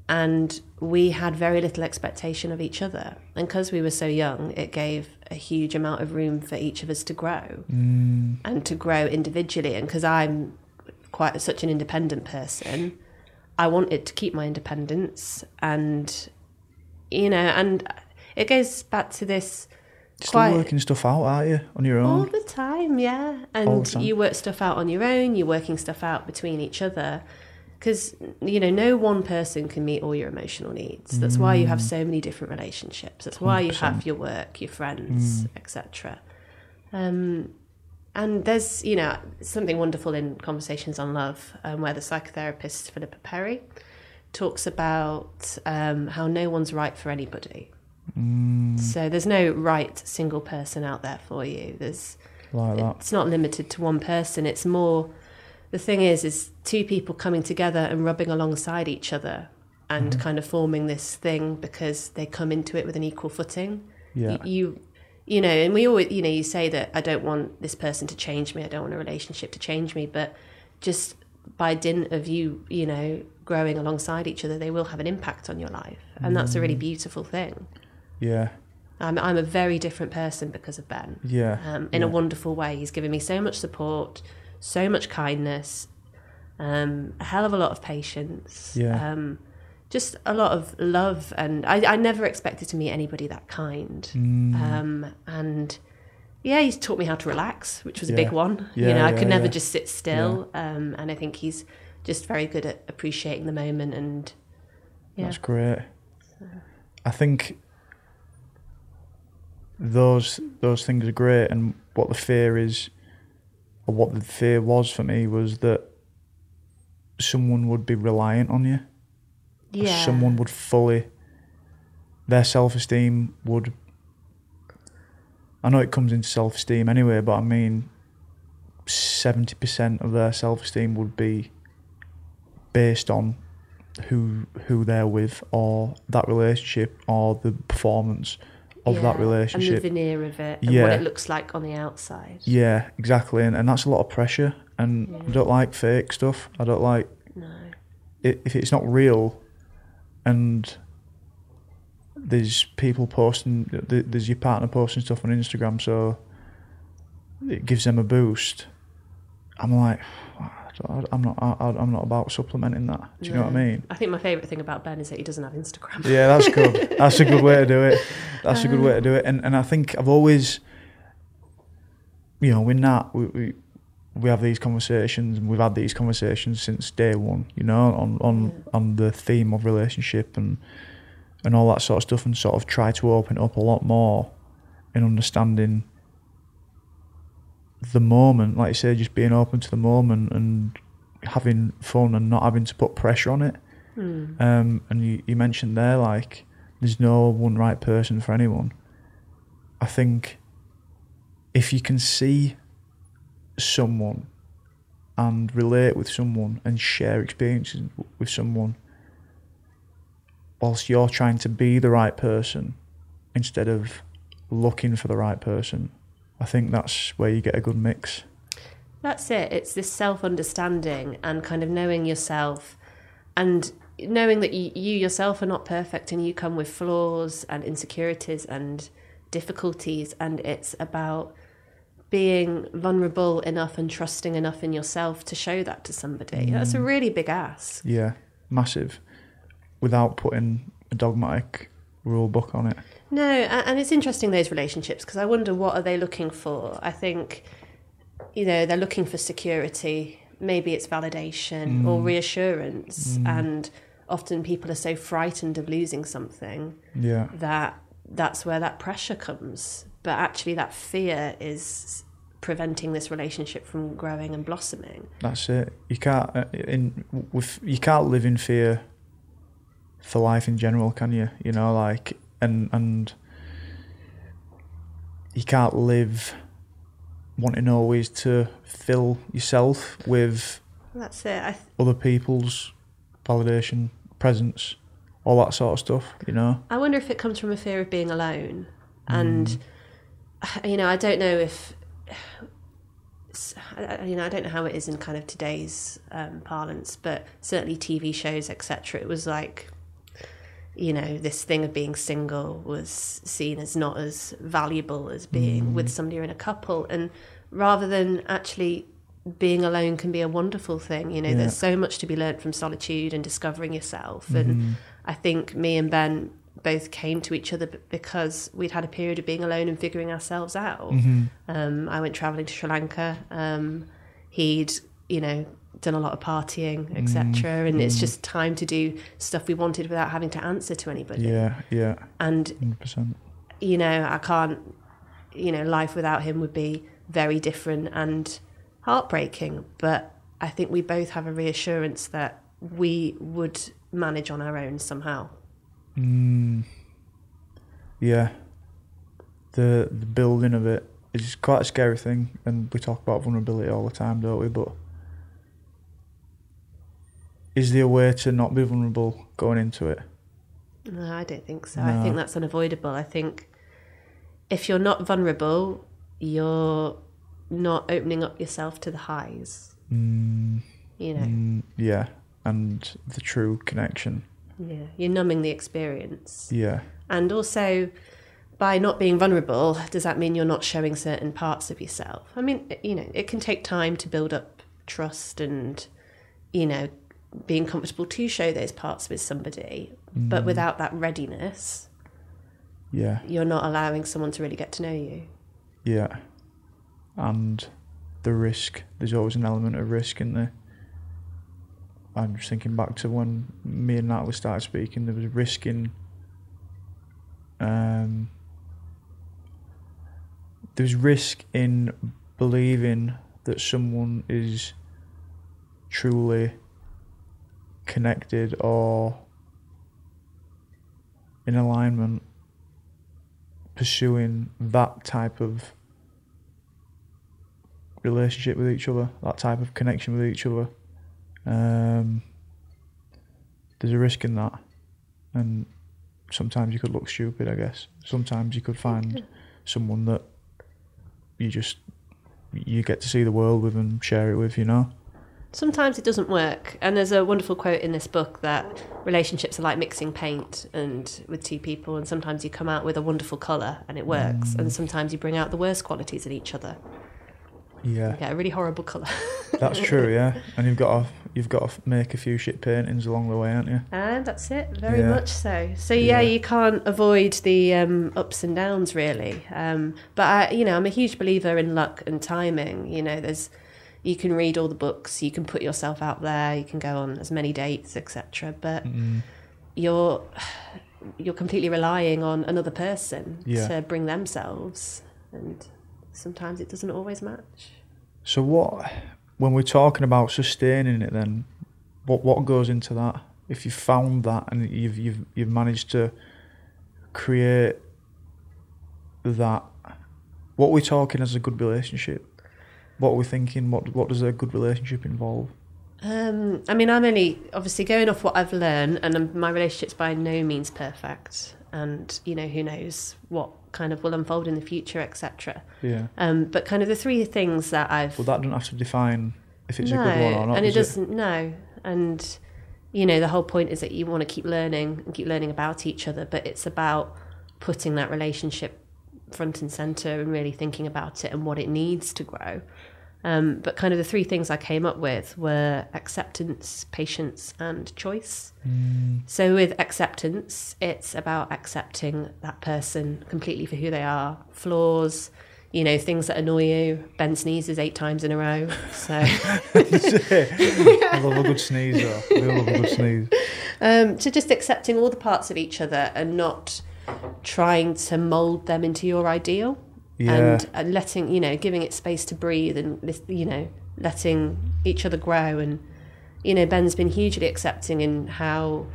and we had very little expectation of each other. And because we were so young, it gave a huge amount of room for each of us to grow
mm.
and to grow individually. And because I'm quite such an independent person, I wanted to keep my independence. And, you know, and it goes back to this.
Still quite, working stuff out, are you, on your own?
All the time, yeah. And time. you work stuff out on your own, you're working stuff out between each other because you know no one person can meet all your emotional needs that's mm. why you have mm. so many different relationships that's why 100%. you have your work your friends mm. etc um, and there's you know something wonderful in conversations on love um, where the psychotherapist philippa perry talks about um, how no one's right for anybody
mm.
so there's no right single person out there for you there's
like
it's not limited to one person it's more the thing is, is two people coming together and rubbing alongside each other and mm-hmm. kind of forming this thing because they come into it with an equal footing.
Yeah.
You, you know, and we always, you know, you say that I don't want this person to change me. I don't want a relationship to change me, but just by dint of you, you know, growing alongside each other, they will have an impact on your life, and mm. that's a really mm. beautiful thing.
Yeah.
I'm, I'm a very different person because of Ben.
Yeah.
Um, in
yeah.
a wonderful way. He's given me so much support, so much kindness, um, a hell of a lot of patience.
Yeah.
Um, just a lot of love, and I, I never expected to meet anybody that kind.
Mm.
Um, and yeah, he's taught me how to relax, which was
yeah.
a big one.
Yeah,
you know,
yeah,
I could never just sit still, um, and I think he's just very good at appreciating the moment. And
yeah. that's great. So. I think those those things are great, and what the fear is or what the fear was for me was that someone would be reliant on you.
Yeah.
Someone would fully, their self esteem would. I know it comes into self esteem anyway, but I mean, 70% of their self esteem would be based on who who they're with or that relationship or the performance of that relationship.
and the veneer of it, and
Yeah.
what it looks like on the outside.
yeah, exactly, and, and that's a lot of pressure. And I don't like fake stuff. I don't like
No.
it, if it's not real, and there's people posting, there's your partner posting stuff on Instagram, so it gives them a boost. I'm like, I'm not, I'm not about supplementing that. Do you know what I mean?
I think my favourite thing about Ben is that he doesn't have Instagram.
Yeah, that's good. That's a good way to do it. That's a good um, way to do it. And and I think I've always, you know, with Nat, we, we we have these conversations, and we've had these conversations since day one. You know, on on
Yeah.
on the theme of relationship and and all that sort of stuff, and sort of try to open up a lot more in understanding the moment. Like you say, just being open to the moment and having fun and not having to put pressure on it.
Hmm.
Um, and you, you mentioned there, like, there's no one right person for anyone. I think if you can see someone and relate with someone and share experiences with someone, whilst you're trying to be the right person instead of looking for the right person, I think that's where you get a good mix.
That's it. It's this self understanding and kind of knowing yourself and knowing that you, you yourself are not perfect and you come with flaws and insecurities and difficulties. And it's about being vulnerable enough and trusting enough in yourself to show that to somebody. That's a mm. really big ask.
Yeah, massive. Without putting a dogmatic rule book on it.
No, and it's interesting those relationships because I wonder what are they looking for. I think, you know, they're looking for security. Maybe it's validation or mm. reassurance, mm. and often people are so frightened of losing something
Yeah,
that that's where that pressure comes. But actually, that fear is preventing this relationship from growing and blossoming.
that's it. You can't uh, in with you can't live in fear for life in general, can you? You know, like and and you can't live wanting always to fill yourself with
That's it. I th-
other people's validation, presence, all that sort of stuff. You know.
I wonder if it comes from a fear of being alone. And, you know, I don't know if, you know, I don't know how it is in kind of today's um, parlance, but certainly TV shows, etc. It was like, you know, this thing of being single was seen as not as valuable as being with somebody or in a couple. And rather than actually being alone can be a wonderful thing, you know,
Yeah.
there's so much to be learnt from solitude and discovering yourself. And I think me and Ben both came to each other because we'd had a period of being alone and figuring ourselves out. Um, I went traveling to Sri Lanka. Um, he'd, you know, done a lot of partying, etc. And it's just time to do stuff we wanted without having to answer to anybody.
Yeah, yeah,
And
hundred percent.
you know, I can't, you know, life without him would be very different and heartbreaking. But I think we both have a reassurance that we would manage on our own somehow.
Mm, yeah, the the building of it is quite a scary thing, and we talk about vulnerability all the time, don't we? But is there a way to not be vulnerable going into it?
No, I don't think so. I think that's unavoidable. I think if you're not vulnerable, you're not opening up yourself to the highs.
Mm,
You know,
mm, yeah, and the true connection.
Yeah, you're numbing the experience.
Yeah,
And also, by not being vulnerable, does that mean you're not showing certain parts of yourself? I mean, you know, it can take time to build up trust and, you know, being comfortable to show those parts with somebody. But mm. without that readiness,
yeah,
you're not allowing someone to really get to know you.
yeah, and the risk. There's always an element of risk in there. I'm just thinking back to when me and Natalie started speaking. There was risk in. Um, there's risk in believing that someone is truly connected or in alignment, pursuing that type of relationship with each other, that type of connection with each other. Um, there's a risk in that, and sometimes you could look stupid. I guess sometimes you could find someone that you just you get to see the world with and share it with. You know.
Sometimes it doesn't work, and there's a wonderful quote in this book that relationships are like mixing paint and with two people, and sometimes you come out with a wonderful color and it works,
Mm.
and sometimes you bring out the worst qualities in each other.
Yeah,
You get a really horrible color.
that's true. Yeah, and you've got to you've got to make a few shit paintings along the way, aren't you?
And that's it, very
Yeah.
much so. So yeah,
Yeah.
you can't avoid the um, ups and downs, really. Um, but I, you know, I'm a huge believer in luck and timing. You know, there's you can read all the books, you can put yourself out there, you can go on as many dates, etc. But
Mm.
you're you're completely relying on another person
Yeah.
to bring themselves, and sometimes it doesn't always match.
So what when we're talking about sustaining it, then what what goes into that? If you've found that and you've you've you've managed to create that, what we're we talking as a good relationship? What are we thinking? What what does a good relationship involve?
Um, I mean, I'm only obviously going off what I've learned, and my relationship's by no means perfect. And you know, who knows what kind of will unfold in the future, etc.
Yeah.
Um, but kind of the three things that I've
Well, that doesn't have to define if it's
no,
a good one or not.
and it
does
doesn't. No, and you know, the whole point is that you want to keep learning and keep learning about each other, but it's about putting that relationship front and center and really thinking about it and what it needs to grow. Um, but kind of the three things I came up with were acceptance, patience, and choice.
Mm,
So with acceptance, it's about accepting that person completely for who they are, flaws, you know, things that annoy you. Ben sneezes eight times in a row, so
I love a good sneeze though. I love a good sneeze.
um, so just accepting all the parts of each other and not trying to mold them into your ideal,
Yeah.
and, and letting you know, giving it space to breathe and you know, letting each other grow. And you know, Ben's been hugely accepting in how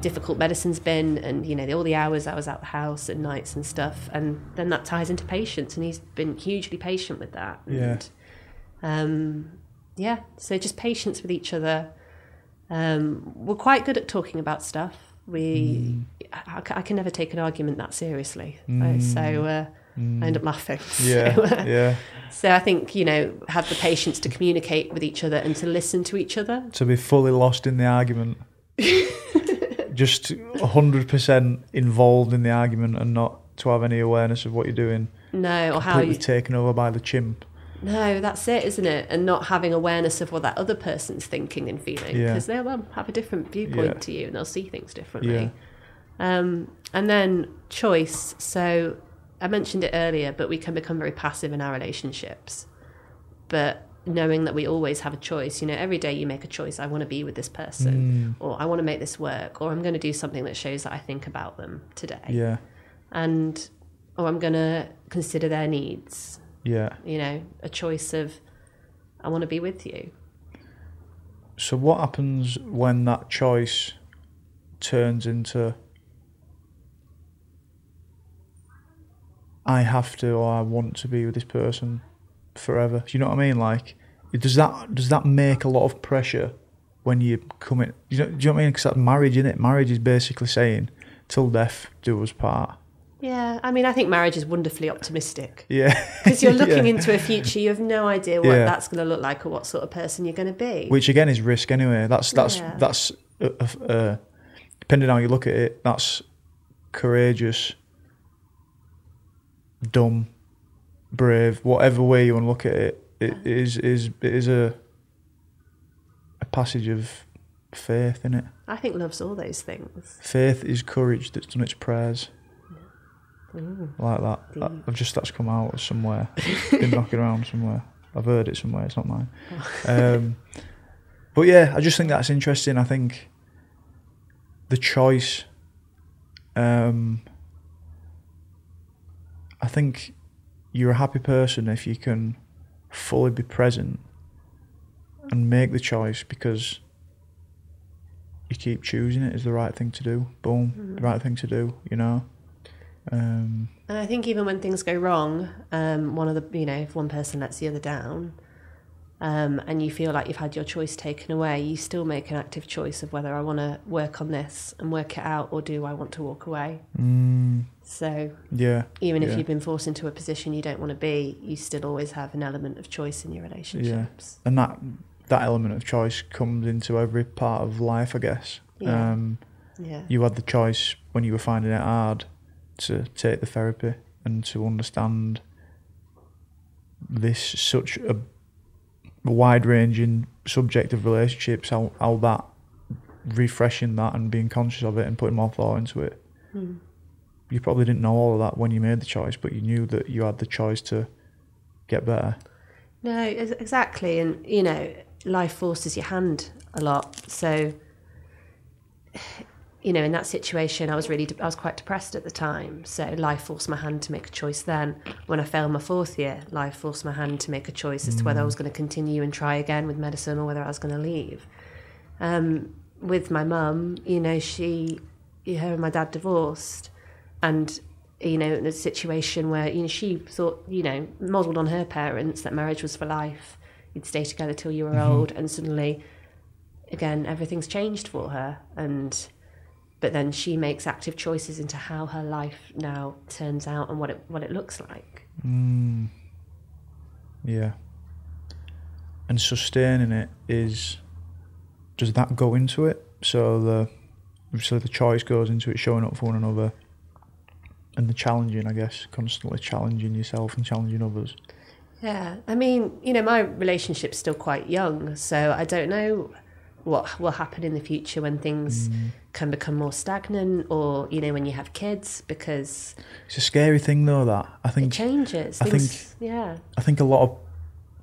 difficult medicine's been, and you know, all the hours I was out the house and nights and stuff. And then that ties into patience, and he's been hugely patient with that.
Yeah.
And, um, yeah. So just patience with each other. Um, we're quite good at talking about stuff. We, I, I can never take an argument that seriously.
Mm.
So uh, I end up laughing.
Yeah.
So, uh,
yeah.
so I think you know have the patience to communicate with each other and to listen to each other.
to be fully lost in the argument. Just 100% involved in the argument and not to have any awareness of what you're doing.
No, or how
Completely
you.
taken over by the chimp.
No, that's it, isn't it? And not having awareness of what that other person's thinking and feeling
Yeah.
because they'll um, have a different viewpoint
Yeah.
to you and they'll see things differently.
Yeah.
Um, and then choice. So I mentioned it earlier, but we can become very passive in our relationships. But knowing that we always have a choice, you know, every day you make a choice. I want to be with this person,
Mm.
or I want to make this work, or I'm going to do something that shows that I think about them today,
Yeah.
and or I'm going to consider their needs.
Yeah.
You know, a choice of I want to be with you.
So what happens when that choice turns into I have to or I want to be with this person forever? Do you know what I mean? Like, does that does that make a lot of pressure when you come in? You know, do you know what I mean? Because that's marriage, isn't it? Marriage is basically saying, "Till death do us part."
Yeah, I mean, I think marriage is wonderfully optimistic
Yeah,
because you're looking
Yeah.
into a future you have no idea what
Yeah.
that's going to look like or what sort of person you're going to be.
which again is risk anyway. That's that's
Yeah.
that's uh, uh, uh, depending on how you look at it. That's courageous, dumb, brave, whatever way you want to look at it. It is is it is a a passage of faith in it.
I think love's all those things.
Faith is courage that's done its prayers.
Ooh.
Like that. I've just that's come out of somewhere. Been knocking around somewhere. I've heard it somewhere. It's not mine. Um, but yeah, I just think that's interesting. I think the choice. Um, I think you're a happy person if you can fully be present and make the choice because you keep choosing it is the right thing to do. Boom, the right thing to do. You know. Um,
And I think even when things go wrong, um, one of the you know if one person lets the other down, um, and you feel like you've had your choice taken away, you still make an active choice of whether I want to work on this and work it out, or do I want to walk away.
Mm,
So
yeah.
even if you've been forced into a position you don't want to be, you still always have an element of choice in your relationships. Yeah.
And that that element of choice comes into every part of life, I guess.
Yeah.
Um,
Yeah.
you had the choice when you were finding it hard to take the therapy and to understand this such a wide ranging subject of relationships, how, how that refreshing that and being conscious of it and putting more thought into it.
Hmm.
You probably didn't know all of that when you made the choice, but you knew that you had the choice to get better.
No, exactly. And, you know, life forces your hand a lot. So, you know, in that situation, I was really, de- I was quite depressed at the time. So life forced my hand to make a choice then. When I failed my fourth year, life forced my hand to make a choice as to whether I was going to continue and try again with medicine or whether I was going to leave. Um, with my mum, you know, she, her and my dad divorced. And you know, in a situation where you know she thought, you know, modelled on her parents that marriage was for life. You'd stay together till you were old, and suddenly, again, everything's changed for her. And but then she makes active choices into how her life now turns out and what it what it looks like.
Mm. Yeah. And sustaining it is does that go into it? So the so the choice goes into it showing up for one another and the challenging, I guess, constantly challenging yourself and challenging others.
Yeah, I mean, you know, my relationship's still quite young, so I don't know what will happen in the future when things can become more stagnant, or you know, when you have kids, because
It's a scary thing though that I think
it
think
changes.
I
Things, yeah,
I think a lot of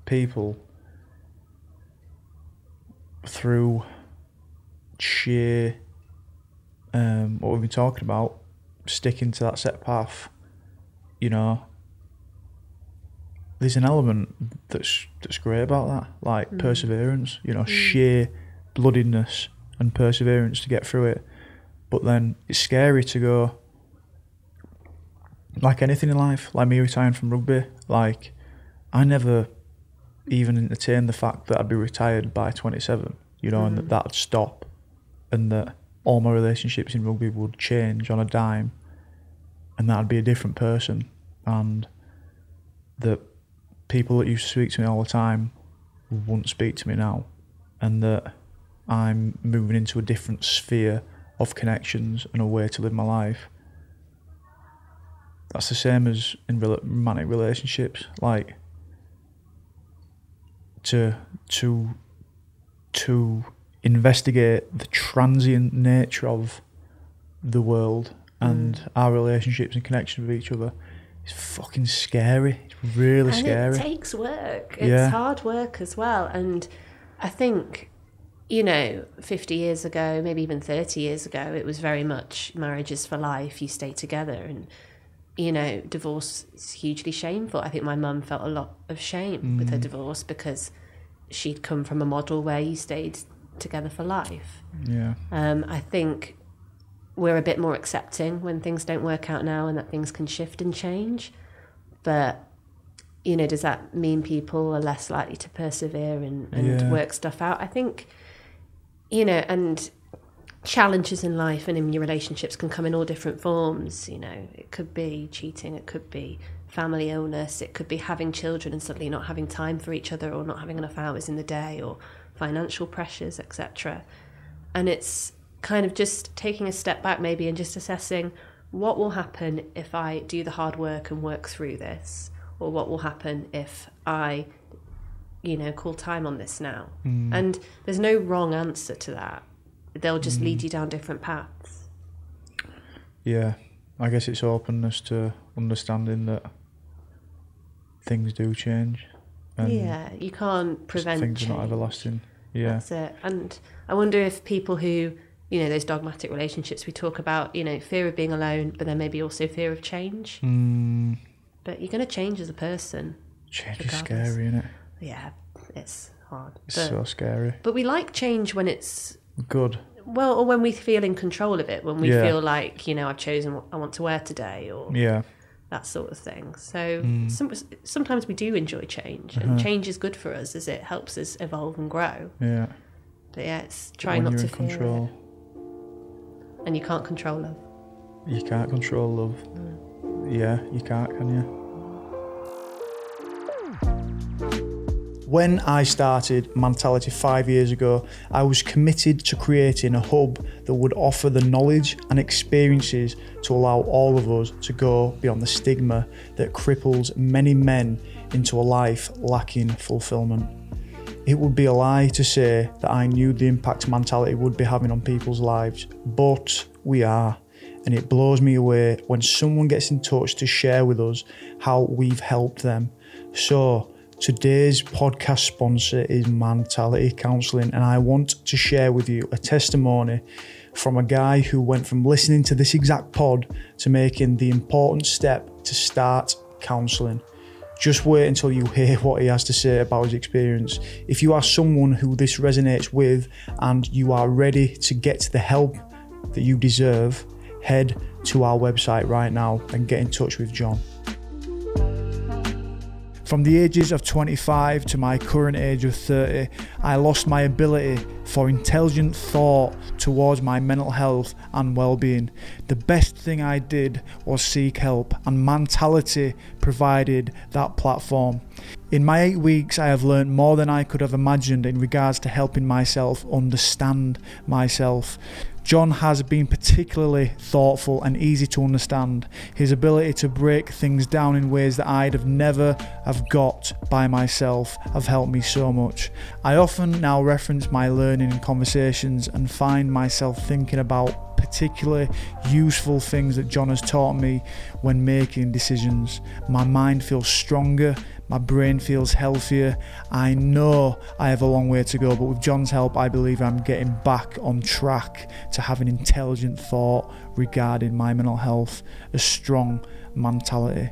people through sheer um, what we've been talking about, sticking to that set path, you know, there's an element that's that's great about that, like perseverance, you know, sheer bloodiness and perseverance to get through it. But then it's scary to go like anything in life, like me retiring from rugby, like I never even entertained the fact that I'd be retired by 27, you know, and that mm-hmm. that'd stop and that all my relationships in rugby would change on a dime and that I'd be a different person and that people that used to speak to me all the time wouldn't speak to me now and that I'm moving into a different sphere of connections and a way to live my life. That's the same as in romantic relationships. Like to to to investigate the transient nature of the world and mm. our relationships and connections with each other is fucking scary. It's really
and
scary.
it takes work. It's
Yeah.
hard work as well, and I think. You know, 50 years ago, maybe even 30 years ago, it was very much marriages for life, you stay together. And, you know, divorce is hugely shameful. I think my mum felt a lot of shame with her divorce because she'd come from a model where you stayed together for life.
yeah.
Um, I think we're a bit more accepting when things don't work out now and that things can shift and change. But, you know, does that mean people are less likely to persevere and, and
Yeah.
work stuff out? I think, you know, and challenges in life and in your relationships can come in all different forms. You know, it could be cheating, it could be family illness, it could be having children and suddenly not having time for each other or not having enough hours in the day or financial pressures, etc. And it's kind of just taking a step back maybe and just assessing what will happen if I do the hard work and work through this, or what will happen if I, you know, call time on this now. And there's no wrong answer to that. They'll just lead you down different paths.
Yeah, I guess it's openness to understanding that things do change. And
yeah, you can't prevent
things are not
change.
everlasting. Yeah,
That's it. And I wonder if people who, you know, those dogmatic relationships we talk about, you know, fear of being alone, but then maybe also fear of change.
mm,
But you're going to change as a person.
change is scary, isn't it?
Yeah, it's hard.
It's
But,
so scary.
but we like change when it's,
Good.
well, or when we feel in control of it, when we
Yeah.
feel like, you know, I've chosen what I want to wear today, or,
Yeah,
that sort of thing. So mm. some, sometimes we do enjoy change, and uh-huh. change is good for us as it helps us evolve and grow.
Yeah.
But yeah, it's trying not to fear
control,
it. And you can't control love.
you can't control love. Yeah, you can't, can you? When I started Mentality five years ago, I was committed to creating a hub that would offer the knowledge and experiences to allow all of us to go beyond the stigma that cripples many men into a life lacking fulfillment. It would be a lie to say that I knew the impact mentality would be having on people's lives, but we are. And it blows me away when someone gets in touch to share with us how we've helped them. So, today's podcast sponsor is Mentality Counselling, and I want to share with you a testimony from a guy who went from listening to this exact pod to making the important step to start counselling. Just wait until you hear what he has to say about his experience. If you are someone who this resonates with and you are ready to get the help that you deserve, head to our website right now and get in touch with John. From the ages of 25 to my current age of 30, I lost my ability for intelligent thought towards my mental health and well-being. The best thing I did was seek help, and mentality provided that platform. In my eight weeks, I have learned more than I could have imagined in regards to helping myself understand myself. John has been particularly thoughtful and easy to understand. His ability to break things down in ways that I'd have never have got by myself have helped me so much. I often now reference my learning in conversations and find myself thinking about particularly useful things that John has taught me when making decisions. My mind feels stronger, my brain feels healthier. I know I have a long way to go, but with John's help, I believe I'm getting back on track to having intelligent thought regarding my mental health, a strong mentality.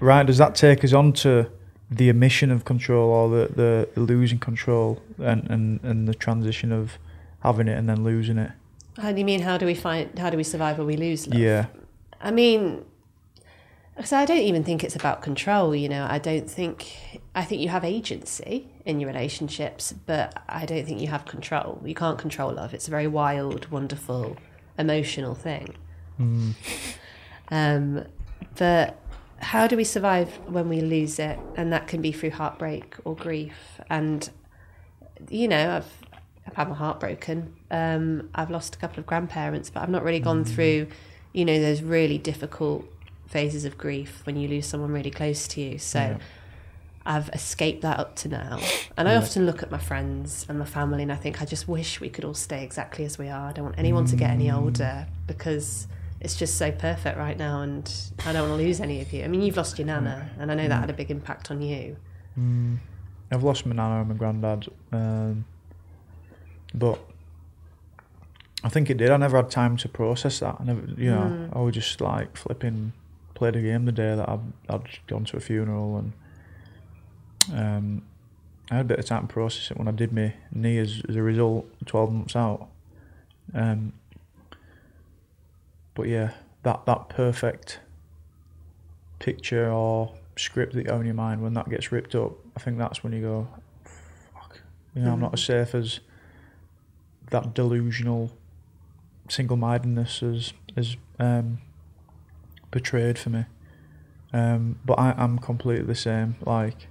Right, does that take us on to the omission of control or the, the, the losing control and, and, and the transition of having it and then losing it?
How do you mean? How do we find? How do we survive or we lose love?
Yeah.
I mean, so I don't even think it's about control. You know, I don't think. I think you have agency in your relationships, but I don't think you have control. You can't control love. It's a very wild, wonderful, emotional thing. Um, but how do we survive when we lose it? And that can be through heartbreak or grief. And you know, I've I've had my heart broken. Um, I've lost a couple of grandparents, but I've not really gone through, you know, those really difficult phases of grief when you lose someone really close to you. So
Yeah.
I've escaped that up to now. And I often look at my friends and my family and I think I just wish we could all stay exactly as we are. I don't want anyone to get any mm. older because it's just so perfect right now and I don't want to lose any of you. I mean, you've lost your nana and I know that mm. had a big impact on you. Mm.
I've lost my nana and my granddad, um, but I think it did. I never had time to process that. I never, you know, I was just like flipping, played a game the day that I'd, I'd gone to a funeral, and um, I had a bit of time to process it when I did my knee as, as a result, twelve months out. Um, but yeah, that that perfect picture or script that you have in your mind when that gets ripped up, I think that's when you go, fuck, you know, I'm not as safe as that delusional single-mindedness as as um, portrayed for me. Um, but I, I'm completely the same. Like,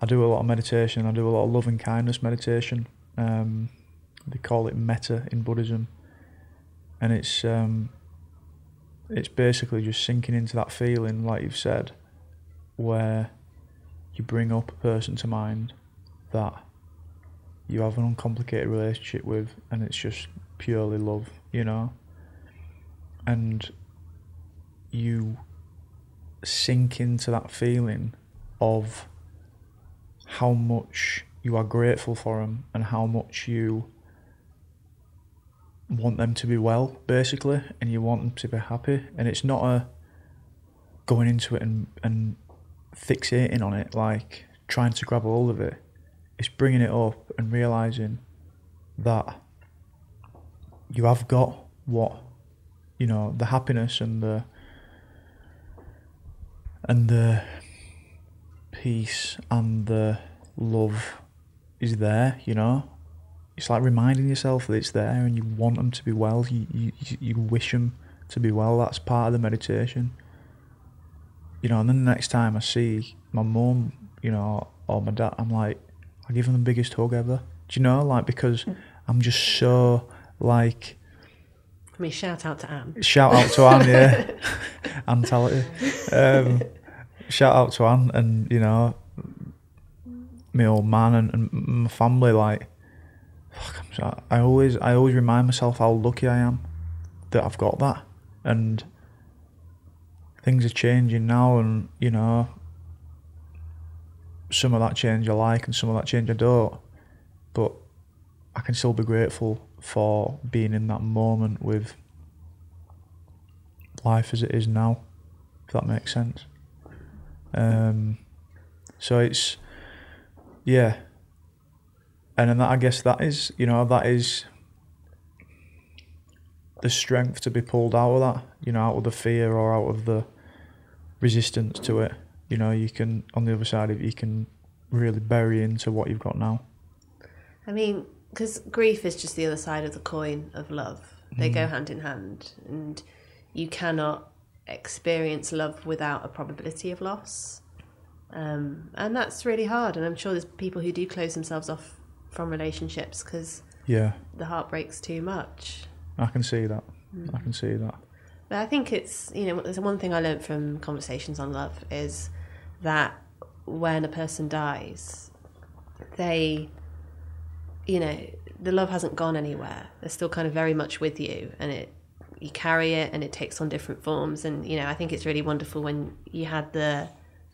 I do a lot of meditation. I do a lot of loving kindness meditation. Um, they call it metta in Buddhism, and it's um, it's basically just sinking into that feeling, like you've said, where you bring up a person to mind that you have an uncomplicated relationship with, and it's just purely love, you know, and you sink into that feeling of how much you are grateful for them and how much you want them to be well, basically, and you want them to be happy. And it's not a going into it and, and fixating on it, like trying to grab hold of it. It's bringing it up and realizing that you have got what you know the happiness and the and the peace and the love is there. You know, it's like reminding yourself that it's there and you want them to be well. You you you wish them to be well. That's part of the meditation. You know, and then the next time I see my mum, you know, or my dad, I'm like, I give them the biggest hug ever. Do you know, like because hmm. I'm just so like.
I mean, shout out to Anne.
Shout out to Anne, yeah, Antality. Um, shout out to Anne, and you know, my old man and, and my family. Like, fuck, I always, I always remind myself how lucky I am that I've got that, and things are changing now, and you know, some of that change I like, and some of that change I don't. But I can still be grateful for being in that moment with life as it is now, if that makes sense. Um, so it's yeah, and then that, I guess that is you know that is the strength to be pulled out of that, you know, out of the fear or out of the resistance to it. You know, you can on the other side of it, you can really bury into what you've got now.
I mean, because grief is just the other side of the coin of love. They go hand in hand, and you cannot experience love without a probability of loss. Um, and that's really hard. And I'm sure there's people who do close themselves off from relationships because
Yeah,
the heart breaks too much.
I can see that. I can see that.
But I think it's, you know, there's one thing I learned from conversations on love is that when a person dies, they, you know, the love hasn't gone anywhere. They're still kind of very much with you and it, you carry it and it takes on different forms. And, you know, I think it's really wonderful when you had the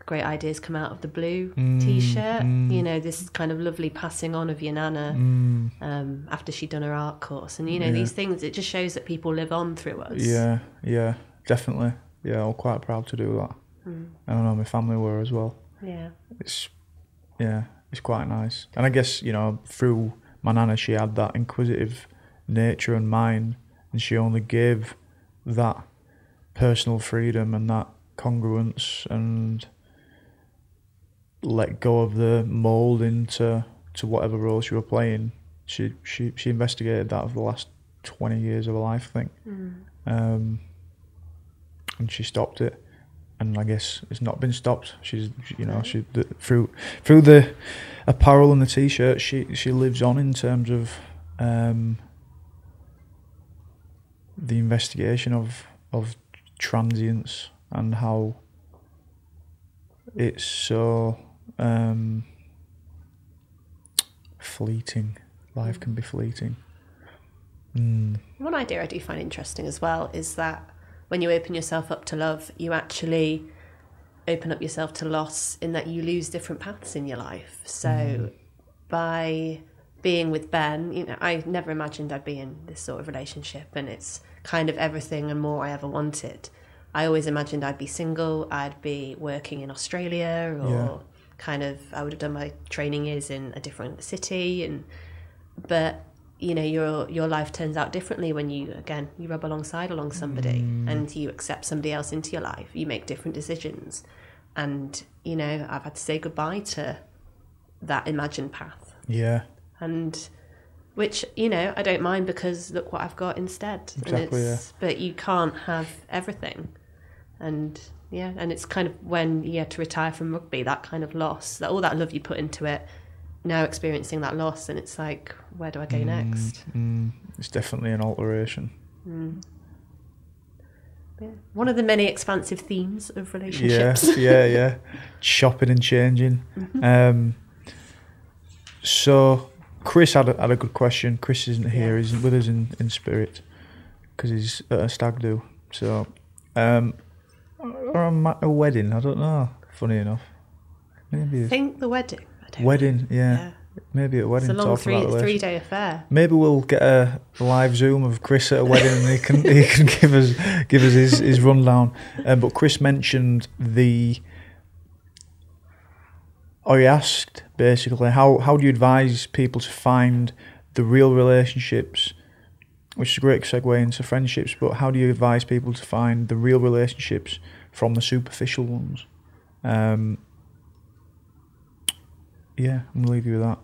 great ideas come out of the blue mm, t shirt, mm. you know, this kind of lovely passing on of your nana mm. um, after she'd done her art course. And, you know,
Yeah.
these things, it just shows that people live on through us.
Yeah, yeah, definitely. Yeah, I'm quite proud to do that. I don't know, my family were as well.
Yeah.
It's yeah, it's quite nice. And I guess you know through my nana, she had that inquisitive nature and mind, and she only gave that personal freedom and that congruence and let go of the mold into to whatever role she were playing. She she she investigated that for the last twenty years of her life, I think, um, and she stopped it. And I guess it's not been stopped. She's, you know, she the, through through the apparel and the t-shirt, she she lives on in terms of um, the investigation of of transience and how it's so um, fleeting. Life can be fleeting. Mm.
One idea I do find interesting as well is that when you open yourself up to love, you actually open up yourself to loss in that you lose different paths in your life. So mm. by being with Ben, you know, I never imagined I'd be in this sort of relationship and it's kind of everything and more I ever wanted. I always imagined I'd be single, I'd be working in Australia or
Yeah.
kind of I would have done my training years in a different city and but you know your your life turns out differently when you again you rub alongside along somebody mm. and you accept somebody else into your life. You make different decisions. And you know i've had to say goodbye to that imagined path.
Yeah,
and which you know i don't mind because look what i've got instead.
Exactly,
and it's, but you can't have everything. And yeah and it's kind of when you had to retire from rugby that kind of loss that all that love you put into it now experiencing that loss and it's like where do i go next
mm, it's definitely an alteration.
Yeah. One of the many expansive themes of relationships.
yeah, yeah. Yeah. Shopping and changing.
Mm-hmm.
Um, so Chris had a, had a good question. Chris isn't here;
Yeah.
he's with us in, in spirit because he's at a stag do. So, um, or a, a wedding. I don't know. Funny enough, maybe
I think the wedding.
Wedding. Yeah,
Yeah.
maybe a wedding.
It's a long three, three day affair.
Maybe we'll get a live Zoom of Chris at a wedding, and he can he can give us give us his, his rundown. Um, but Chris mentioned the, or he asked basically how how do you advise people to find the real relationships which is a great segue into friendships. But how do you advise people to find the real relationships from the superficial ones? Um, yeah, I'm gonna leave you with that.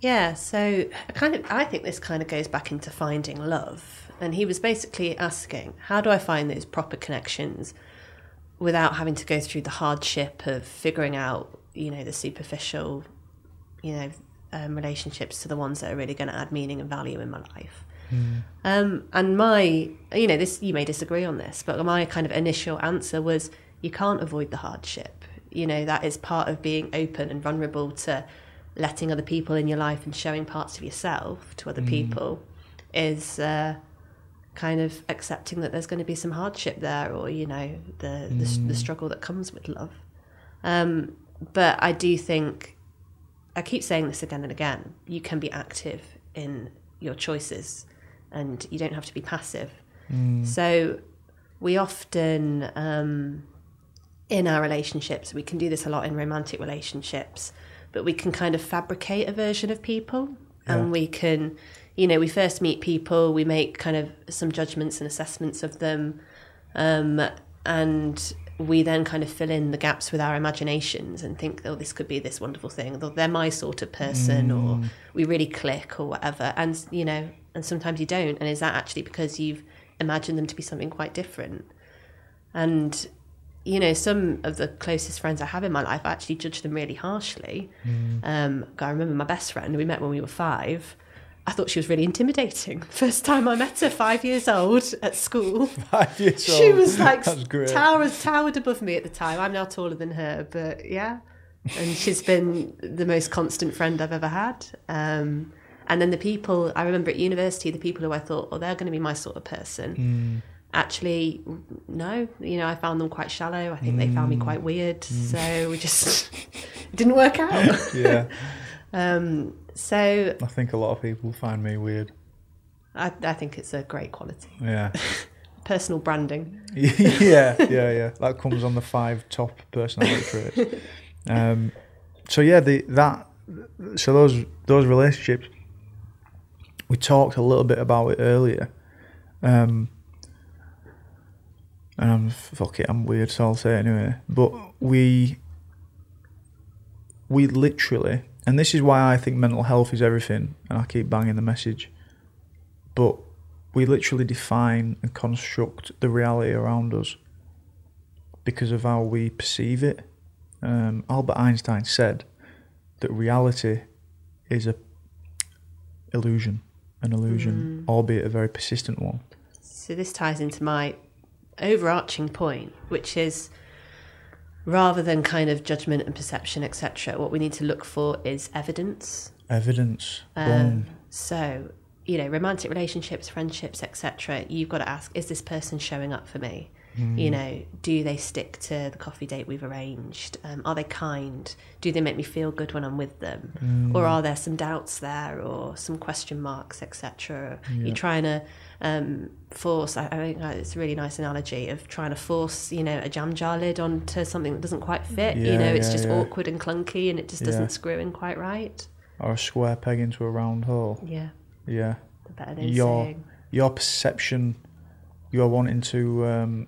Yeah, so I kind of I think this kind of goes back into finding love. And he was basically asking, how do I find those proper connections without having to go through the hardship of figuring out, you know, the superficial, you know, um, relationships to the ones that are really going to add meaning and value in my life. Mm. Um, and my, you know, this you may disagree on this, but my kind of initial answer was, you can't avoid the hardship. You know, that is part of being open and vulnerable to letting other people in your life and showing parts of yourself to other mm. people is uh, kind of accepting that there's going to be some hardship there or you know the mm. the, the, struggle that comes with love um, but i do think i keep saying this again and again you can be active in your choices and you don't have to be passive mm. so we often um, in our relationships. We can do this a lot in romantic relationships but we can kind of fabricate a version of people. Yeah. and we can you know we first meet people we make kind of some judgments and assessments of them um, and we then kind of fill in the gaps with our imaginations and think oh this could be this wonderful thing or they're my sort of person mm. or we really click or whatever. And you know and sometimes you don't. And is that actually because you've imagined them to be something quite different? And you know, some of the closest friends I have in my life, I actually judge them really harshly. Mm. Um, I remember my best friend, we met when we were five. I thought she was really intimidating. First time I met her, five years old at school.
Five years
she old. She was like towered, towered above me at the time. I'm now taller than her, but yeah. And she's been the most constant friend I've ever had. Um, and then the people I remember at university, the people who I thought, oh, they're going to be my sort of person. Mm actually no you know i found them quite shallow. I think mm. they found me mm. quite weird. Mm. so we just didn't work out.
Yeah.
Um so
i think a lot of people find me weird.
I, I think it's a great quality.
Yeah.
Personal branding.
Yeah yeah yeah. That comes on the five top personality traits. Um so yeah the that so those those relationships we talked a little bit about it earlier. Um and I'm fuck it, I'm weird, so I'll say it anyway. But we we literally, and this is why I think mental health is everything, and I keep banging the message. But we literally define and construct the reality around us because of how we perceive it. Um, Albert Einstein said that reality is a illusion, an illusion, mm. albeit a very persistent one.
So this ties into my overarching point, which is rather than kind of judgment and perception, etc., what we need to look for is evidence.
Evidence.
Um, so, you know, romantic relationships, friendships, etc., you've got to ask, is this person showing up for me? Mm. You know, do they stick to the coffee date we've arranged? Um, are they kind? Do they make me feel good when I'm with them? Mm. Or are there some doubts there or some question marks, etc.? Yeah. You're trying to um, force. I, I, think it's a really nice analogy of trying to force, you know, a jam jar lid onto something that doesn't quite fit. Yeah, you know, it's yeah, just awkward and clunky, and it just doesn't screw in quite right.
Or a square peg into a round hole.
Yeah.
Yeah.
The better than
your
saying.
your perception, you're wanting to um,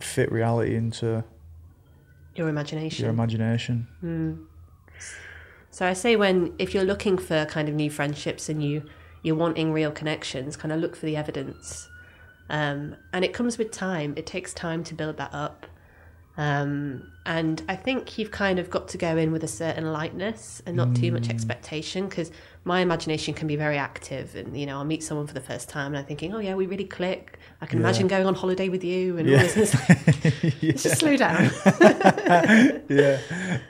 fit reality into
your imagination.
Your imagination.
Mm. So I say when if you're looking for kind of new friendships and you you're wanting real connections, kind of look for the evidence. Um, and it comes with time. It takes time to build that up. Um, and I think you've kind of got to go in with a certain lightness and not mm. too much mm. expectation because my imagination can be very active. And, you know, I'll meet someone for the first time and I'm thinking, oh, yeah, we really click. I can yeah. imagine going on holiday with you and yeah. all this. yeah. Just slow down.
yeah.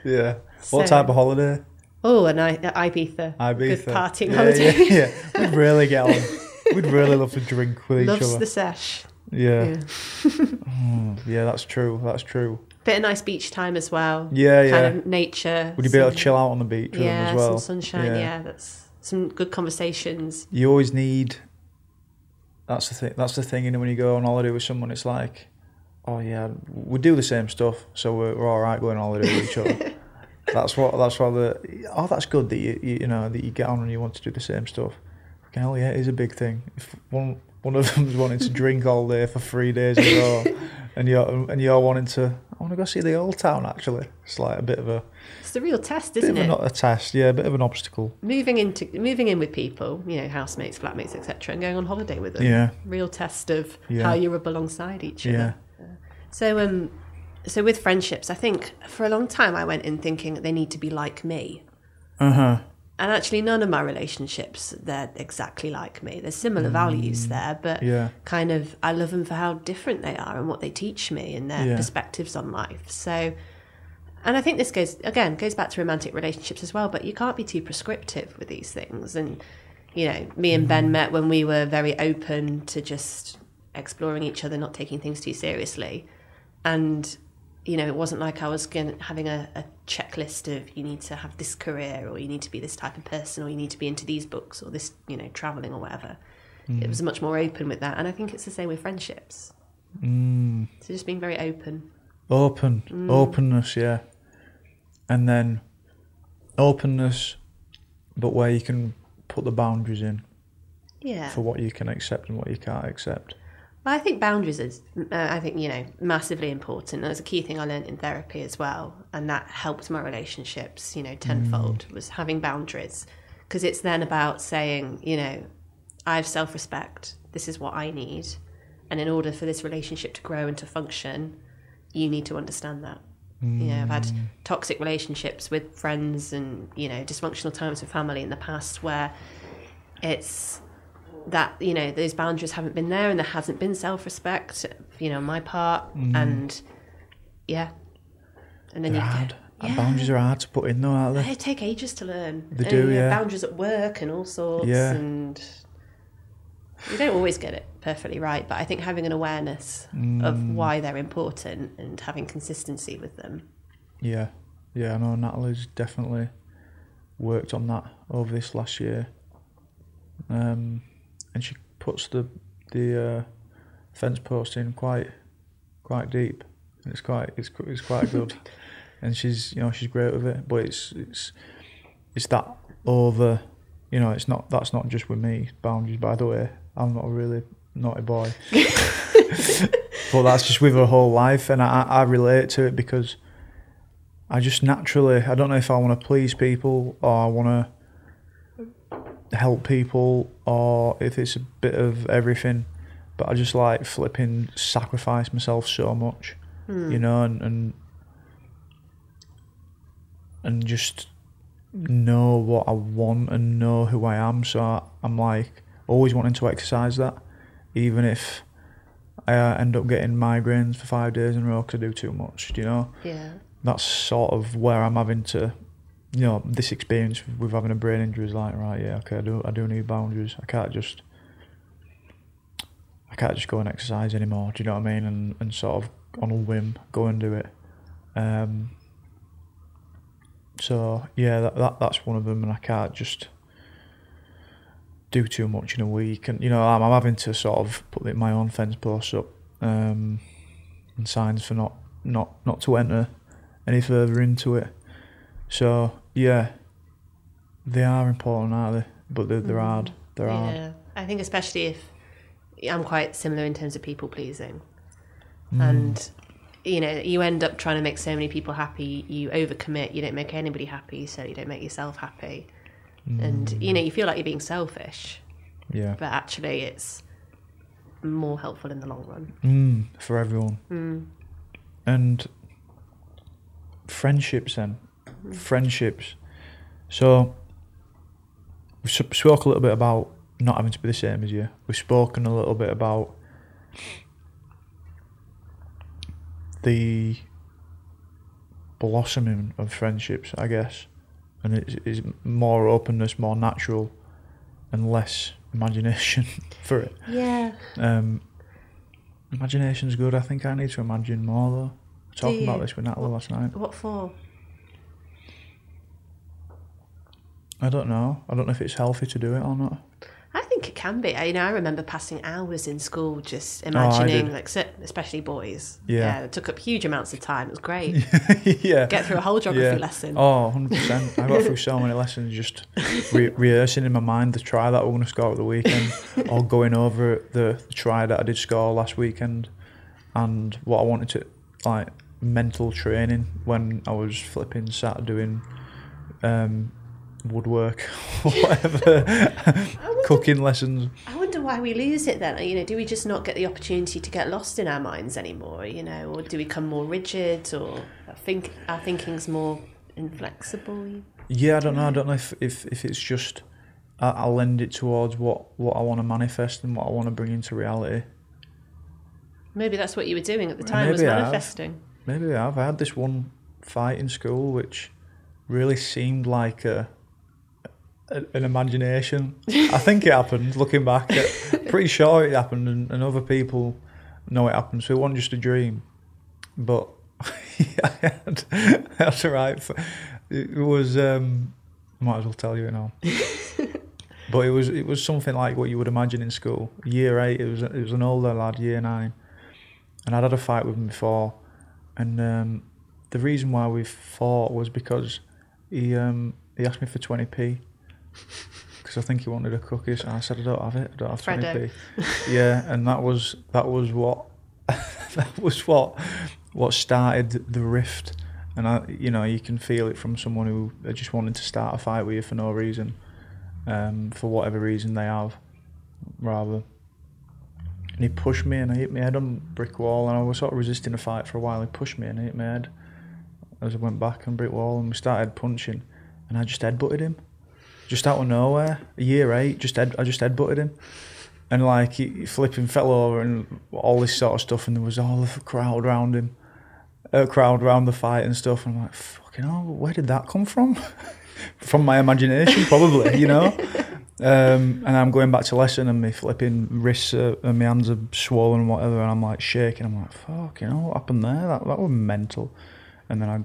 Yeah. So, what type of holiday?
Oh, and I, Ibiza. Ibiza. Good partying
yeah,
holiday.
Yeah, yeah. We'd really get on. We'd really love to drink with
Loves
each other.
Loves the sesh.
Yeah. Yeah. oh, yeah, that's true. That's true.
Bit of nice beach time as well.
Yeah, yeah.
Kind of nature.
Would you be able to chill out on the beach
yeah,
as well?
some sunshine. Yeah. yeah, that's some good conversations.
You always need. That's the thing. That's the thing. You know, when you go on holiday with someone, it's like, oh yeah, we do the same stuff, so we're, we're all right going on holiday with each other. that's what that's what the oh that's good that you, you, you know that you get on and you want to do the same stuff fucking hell, yeah, it is a big thing. If one one of them's wanting to drink all day for three days in a row, and you're and you're wanting to, I want to go see the old town. Actually, it's like a bit of a
It's the real test, isn't
of a,
it?
not a test, yeah, a bit of an obstacle.
moving into moving in with people, you know, housemates, flatmates, etc., and going on holiday with them.
Yeah,
Real test of
Yeah.
how you rub alongside each other. yeah. So um so with friendships, I think for a long time I went in thinking they need to be like me.
uh huh,
And actually none of my relationships they're exactly like me. There's similar values there, but
Mm. yeah,
kind of I love them for how different they are and what they teach me and their
Yeah.
perspectives on life. So and I think this goes again goes back to romantic relationships as well, but you can't be too prescriptive with these things. And you know, me and
Mm-hmm.
Ben met when we were very open to just exploring each other, not taking things too seriously. And you know, it wasn't like I was going having a, a checklist of you need to have this career or you need to be this type of person or you need to be into these books or this, you know, traveling or whatever. It was much more open with that. And I think it's the same with friendships.
mm,
So just being very open.
open,
Mm.
openness, yeah, and then openness, but where you can put the boundaries in
Yeah.
for what you can accept and what you can't accept.
I think boundaries is, uh, I think, you know, massively important. That's a key thing I learned in therapy as well. And that helped my relationships, you know, tenfold was having boundaries. Because it's then about saying, you know, I have self respect. This is what I need. And in order for this relationship to grow and to function, you need to understand that. You know, I've had toxic relationships with friends and, you know, dysfunctional times with family in the past where it's that you know those boundaries haven't been there and there hasn't been self-respect you know on my part and yeah and then
They're
you
hard. And
yeah.
Boundaries are hard to put in, though, aren't they?
they take ages to learn
They
And,
do, yeah.
boundaries at work and all sorts
Yeah.
and you don't always get it perfectly right but i think having an awareness of
Mm.
why they're important and having consistency with them
Yeah, yeah, I know Natalie's definitely worked on that over this last year. Um, and she puts the the uh, fence post in quite quite deep, and it's quite it's it's quite good. and she's you know she's great with it, but it's it's it's that over. You know, it's not that's not just with me. Boundaries, by the way. I'm not a really naughty boy, but that's just with her whole life, and I I relate to it because. I just naturally, I don't know if I want to please people or I want to help people or if it's a bit of everything, but I just like flipping sacrifice myself so much, you know, and, and and just know what I want and know who I am. So I'm like always wanting to exercise that, even if I uh, end up getting migraines for five days in a row because I do too much, do you know?
yeah
that's sort of where I'm having to, you know, this experience with having a brain injury is like, right, yeah, okay, I do, I do need boundaries. I can't just, I can't just go and exercise anymore. Do you know what I mean? And and sort of on a whim go and do it. Um. So yeah, that, that that's one of them, and I can't just do too much in a week. And you know, I'm, I'm having to sort of put my own fence posts up, um, and signs for not not not to enter any further into it. So yeah, they are important, aren't they? But they're, they're hard. They're hard.
yeah i think especially if i'm quite similar in terms of people pleasing
Mm.
and you know you end up trying to make so many people happy you overcommit you don't make anybody happy so you don't make yourself happy and you know you feel like you're being selfish
Yeah.
but actually it's more helpful in the long run
Mm, for everyone. And friendships then. Friendships. So we spoke a little bit about not having to be the same as you. We've spoken a little bit about the blossoming of friendships, I guess. And it is more openness, more natural, and less imagination for it.
yeah
Um, imagination's good. I think I need to imagine more though. Talking about this with Natalie last night.
what for
I don't know. I don't know if it's healthy to do it or not.
i think it can be. I, you know, I remember passing hours in school just
Oh,
imagining,
did.
like, especially boys.
Yeah.
it took up huge amounts of time. It was great.
yeah.
Get through a whole geography lesson.
Oh, 100%. I got through so many lessons just re- rehearsing in my mind the try that we're going to score at the weekend or going over the try that I did score last weekend and what I wanted to, like, mental training when I was flipping sat doing um, woodwork or whatever, cooking lessons.
I wonder why we lose it then. You know, do we just not get the opportunity to get lost in our minds anymore? You know, or do we become more rigid, or think our thinking's more inflexible?
Yeah, I don't know. I don't know if, if, if it's just I, I lend it towards what, what I want to manifest and what I want to bring into reality.
Maybe that's what you were doing at the time was
Maybe have.
manifesting.
Maybe I have. I had this one fight in school which really seemed like a an imagination. I think it happened. Looking back, pretty sure it happened, and, and other people know it happened. So it wasn't just a dream. But I had, I had to write. For, it was. Um, I might as well tell you it now. but it was it was something like what you would imagine in school. Year eight. It was it was an older lad, year nine, and I'd had a fight with him before, and um, the reason why we fought was because he um, he asked me for twenty p. Because I think he wanted a cookies, and I said I don't have it. I don't have twenty p. Yeah, and that was that was what that was what what started the rift. And I, you know, you can feel it from someone who just wanted to start a fight with you for no reason, um, for whatever reason they have, rather. And he pushed me and I hit my head on a brick wall and I was sort of resisting a fight for a while. He pushed me and I hit my head as I went back on brick wall and we started punching and I just headbutted him. Just out of nowhere. A year eight, just head, I just headbutted him. And like he, flipping fell over and all this sort of stuff and there was all the crowd around him. A crowd around the fight and stuff and I'm like, fucking hell, where did that come from? from my imagination, probably, you know? Um, and I'm going back to lesson and my flipping wrists are, and my hands are swollen and whatever, and I'm like shaking. I'm like, fuck, you know what happened there? That that was mental. And then I,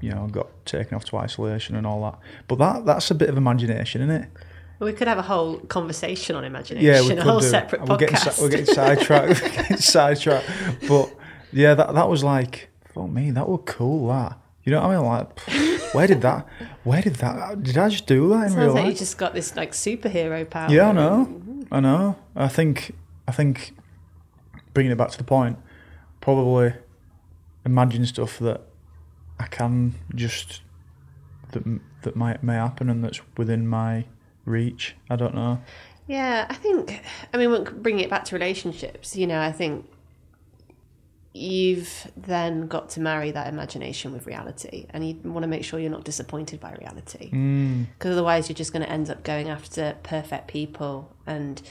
you know, got taken off to isolation and all that. But that that's a bit of imagination, isn't it?
We could have a whole conversation on imagination,
Yeah, we
a
could
whole
do.
separate
we're Getting,
podcast.
si- we're getting sidetracked. we're getting sidetracked. But yeah, that that was like, fuck me, that was cool. That you know what I mean? Like, where did that? Where did that? Did I just do that in real
Sounds like
life?
you just got this like superhero power.
Yeah, I know. I know. I think. I think. Bringing it back to the point, probably imagine stuff that I can just that that might may happen and that's within my reach. I don't know.
Yeah, I think. I mean, bringing it back to relationships, you know, I think you've then got to marry that imagination with reality, and you want to make sure you're not disappointed by reality,
Mm.
because otherwise you're just going to end up going after perfect people, and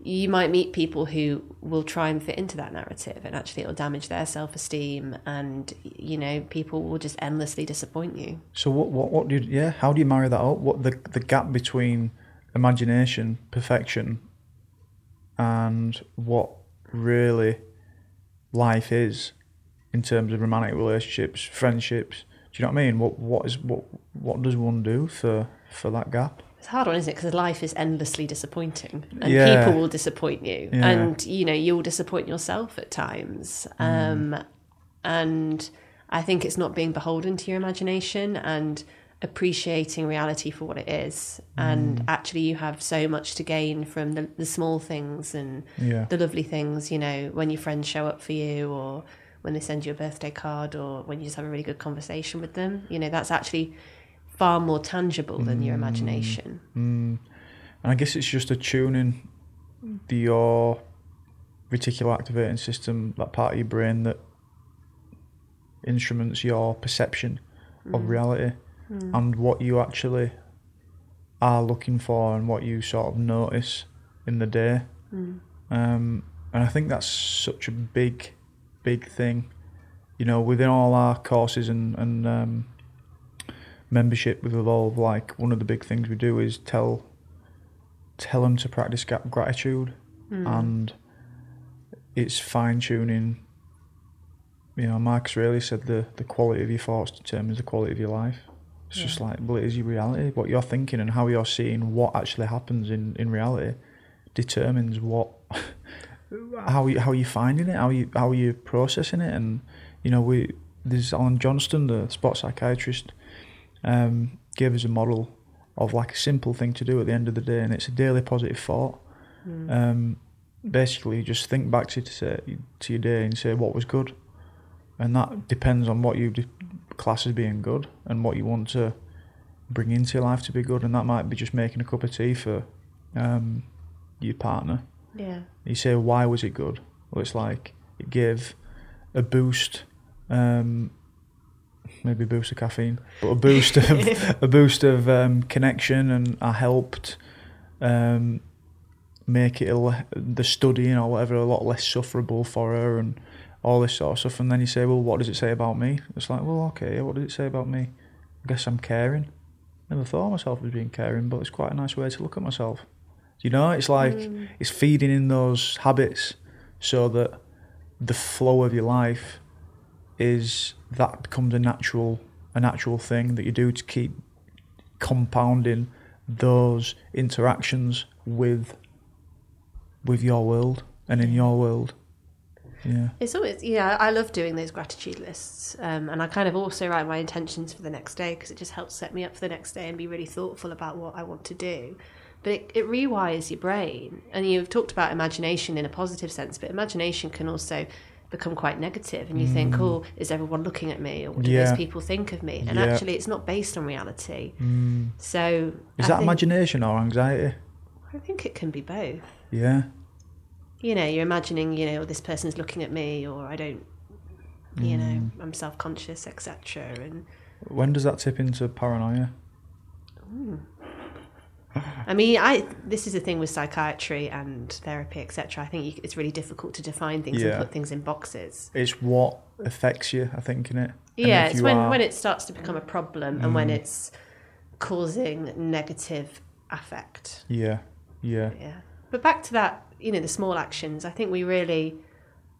you might meet people who will try and fit into that narrative, and actually it'll damage their self-esteem, and you know, people will just endlessly disappoint you.
So what what what do you yeah? How do you marry that up? What the the gap between imagination, perfection, and what really life is in terms of romantic relationships, friendships. Do you know what I mean? What what is what what does one do for for that gap?
It's a hard one, isn't it? Because life is endlessly disappointing, and
Yeah.
people will disappoint you,
Yeah.
and you know you'll disappoint yourself at times. Um, and I think it's not being beholden to your imagination and appreciating reality for what it is. And actually, you have so much to gain from the, the small things and
Yeah.
the lovely things. You know, when your friends show up for you, or when they send you a birthday card, or when you just have a really good conversation with them. You know, that's actually far more tangible than your mm. imagination. Mm.
And I guess it's just attuning the your reticular activating system, that part of your brain that instruments your perception of mm. reality and what you actually are looking for and what you sort of notice in the day. Um, and I think that's such a big, big thing. You know, within all our courses and, and um, membership with Evolve, like one of the big things we do is tell tell them to practice gratitude, hmm. and it's fine tuning. You know, Marcus Aurelius said the the quality of your thoughts determines the quality of your life. It's just like, well, it is your reality, what you're thinking and how you're seeing what actually happens in in reality determines what how you how you finding it, how you how you processing it, and you know we there's Alan Johnston, the sports psychiatrist, um, gave us a model of like a simple thing to do at the end of the day, and it's a daily positive thought. Mm. Um, basically, just think back to to, say, to your day and say what was good, and that depends on what you class as being good and what you want to bring into your life to be good, and that might be just making a cup of tea for um, your partner.
Yeah.
You say, why was it good? Well, it's like it gave a boost, um, maybe a boost of caffeine, but a boost of a boost of um, connection, and I helped um, make it le- the studying or whatever a lot less sufferable for her, and all this sort of stuff. And then you say, well, what does it say about me? It's like, well, okay, what does it say about me? I guess I'm caring. Never thought of myself as being caring, but it's quite a nice way to look at myself. You know, it's like mm. it's feeding in those habits so that the flow of your life is that becomes a natural a natural thing that you do to keep compounding those interactions with with your world and in your world. Yeah.
It's always yeah. I love doing those gratitude lists, um, and I kind of also write my intentions for the next day because it just helps set me up for the next day and be really thoughtful about what I want to do but it, it rewires your brain. And you've talked about imagination in a positive sense, but imagination can also become quite negative and you mm. think oh is everyone looking at me or what do yeah. those people think of me and yeah. actually it's not based on reality mm. so
is I that think, imagination or anxiety
i think it can be both
yeah
you know you're imagining you know this person's looking at me or i don't you mm. know i'm self-conscious etc and
when does that tip into paranoia
Ooh. I mean, I this is the thing with psychiatry and therapy, etc. I think you, it's really difficult to define things yeah. and put things in boxes.
It's what affects you, I think, in it.
Yeah, it's when are... when it starts to become a problem mm. and when mm. it's causing negative affect.
Yeah, yeah,
yeah. But back to that, you know, the small actions. I think we really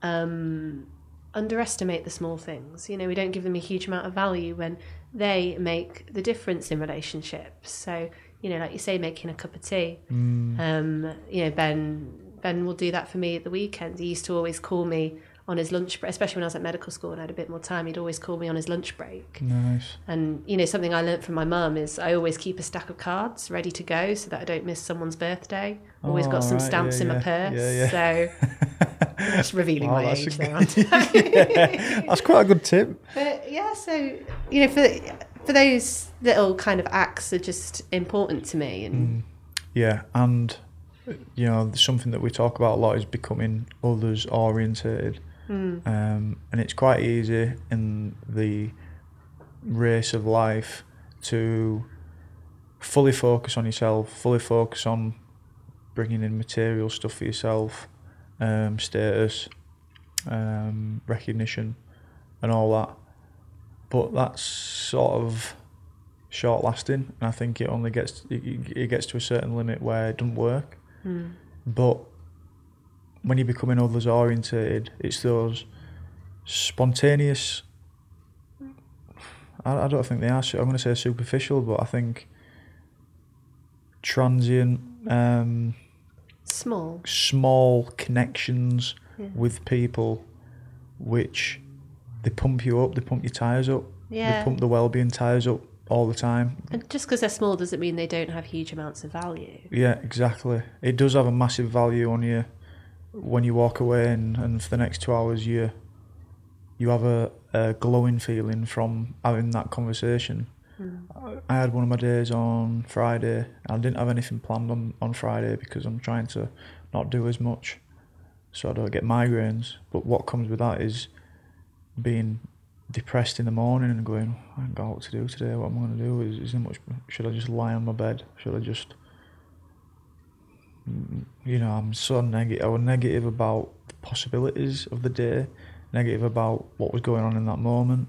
um, underestimate the small things. You know, we don't give them a huge amount of value when they make the difference in relationships. So you know, like you say, making a cup of tea. Mm. Um, you know, Ben Ben will do that for me at the weekends. He used to always call me on his lunch break, especially when I was at medical school and I had a bit more time. He'd always call me on his lunch break.
Nice.
And you know, something I learned from my mum is I always keep a stack of cards ready to go so that I don't miss someone's birthday. Always oh, got some right, stamps yeah, in my purse. Yeah, yeah. So that's revealing oh, my age there.
yeah, that's quite a good tip.
But yeah, so you know, for for those little kind of acts are just important to me. And
mm. yeah, and you know, something that we talk about a lot is becoming others orientated, mm. um, and it's quite easy in the race of life to fully focus on yourself, fully focus on bringing in material stuff for yourself, um, status, um, recognition, and all that but that's sort of short lasting, and I think it only gets it, gets to a certain limit where it doesn't work. Mm. But when you're becoming others orientated, it's those spontaneous. I, I don't think they are. I'm going to say superficial, but I think transient, um,
small,
small connections yeah. with people, which they pump you up, they pump your tyres up, yeah. they pump the well-being tyres up all the time.
And just because they're small doesn't mean they don't have huge amounts of value.
Yeah, exactly. It does have a massive value on you when you walk away and, and for the next two hours you you have a, a glowing feeling from having that conversation. Mm. I had one of my days on Friday. I didn't have anything planned on, on Friday because I'm trying to not do as much so I don't get migraines. But what comes with that is being depressed in the morning and going, I haven't got what to do today. What am I going to do? Is, is there much? Should I just lie on my bed? Should I just? You know, I'm so negative. I was negative about the possibilities of the day, negative about what was going on in that moment.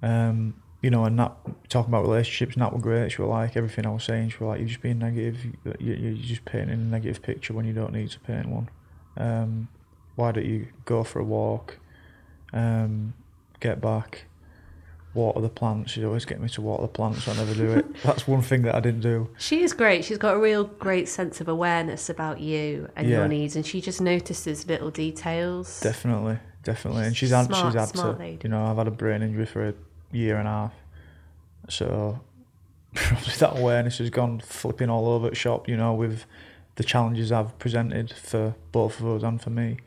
Um, you know, and that talking about relationships, that were great. She was like everything I was saying. She was like, "You're just being negative. You, you're just painting a negative picture when you don't need to paint one. Um, why don't you go for a walk? Um, get back, water the plants. She's always getting me to water the plants. I never do it. That's one thing that I didn't do.
She is great. She's got a real great sense of awareness about you and
Yeah.
your needs, and she just notices little details.
Definitely, definitely. And she's had
Smart,
she's had
smart
to.
lady.
You know, I've had a brain injury for a year and a half, so probably that awareness has gone flipping all over the shop. You know, with the challenges I've presented for both of us and for me.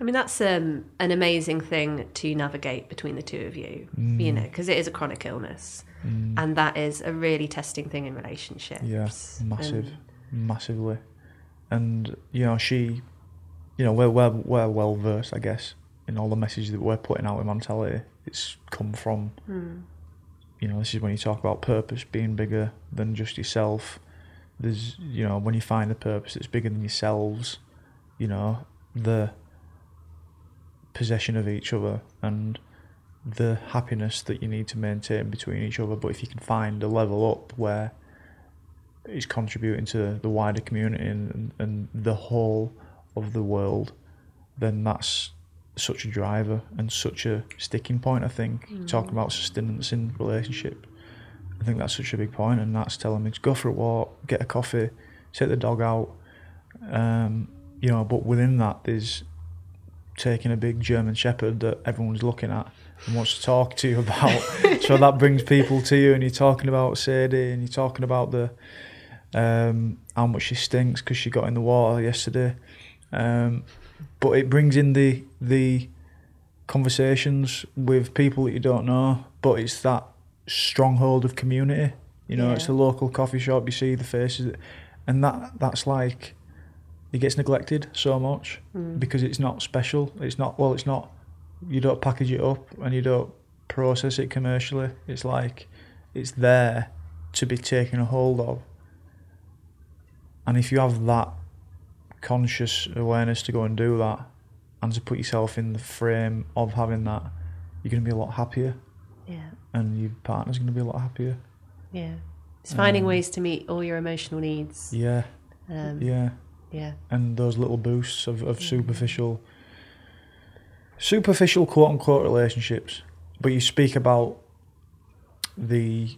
I mean, that's um, an amazing thing to navigate between the two of you, you mm. know, because it is a chronic illness. Mm. And that is a really testing thing in relationships.
Yeah, massive,
And-
massively. And you know, she, you know, we're we're, we're well versed, I guess, in all the messages that we're putting out with mentality. It's come from, hmm. you know, this is when you talk about purpose being bigger than just yourself. There's, you know, when you find a purpose that's bigger than yourselves, you know, the possession of each other and the happiness that you need to maintain between each other. But if you can find a level up where it's contributing to the wider community and, and the whole of the world, then that's such a driver and such a sticking point. I think talking about sustenance in relationship, I think that's such a big point, and that's telling me to go for a walk, get a coffee, take the dog out. Um, you know, but within that, there's taking a big German Shepherd that everyone's looking at and wants to talk to you about. so that brings people to you, and you're talking about Sadie, and you're talking about the um, how much she stinks because she got in the water yesterday. Um, but it brings in the the conversations with people that you don't know. But it's that stronghold of community. You know, it's
Yeah.
the local coffee shop. You see the faces, and that that's like it gets neglected so much because it's not special. It's not well. It's not. You don't package it up and you don't process it commercially. It's like it's there to be taken a hold of. And if you have that conscious awareness to go and do that and to put yourself in the frame of having that, you're going to be a lot happier
Yeah,
and your partner's going to be a lot happier.
yeah. It's finding
Um,
ways to meet all your emotional needs.
Yeah,
Um,
yeah.
Yeah.
and those little boosts of, of superficial superficial quote unquote relationships but you speak about the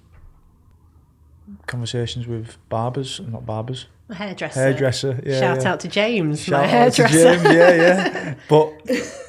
conversations with barbers not barbers
My hairdresser.
hairdresser yeah
Shout
yeah.
out to James,
Shout
my
out to
hairdresser.
James, yeah yeah but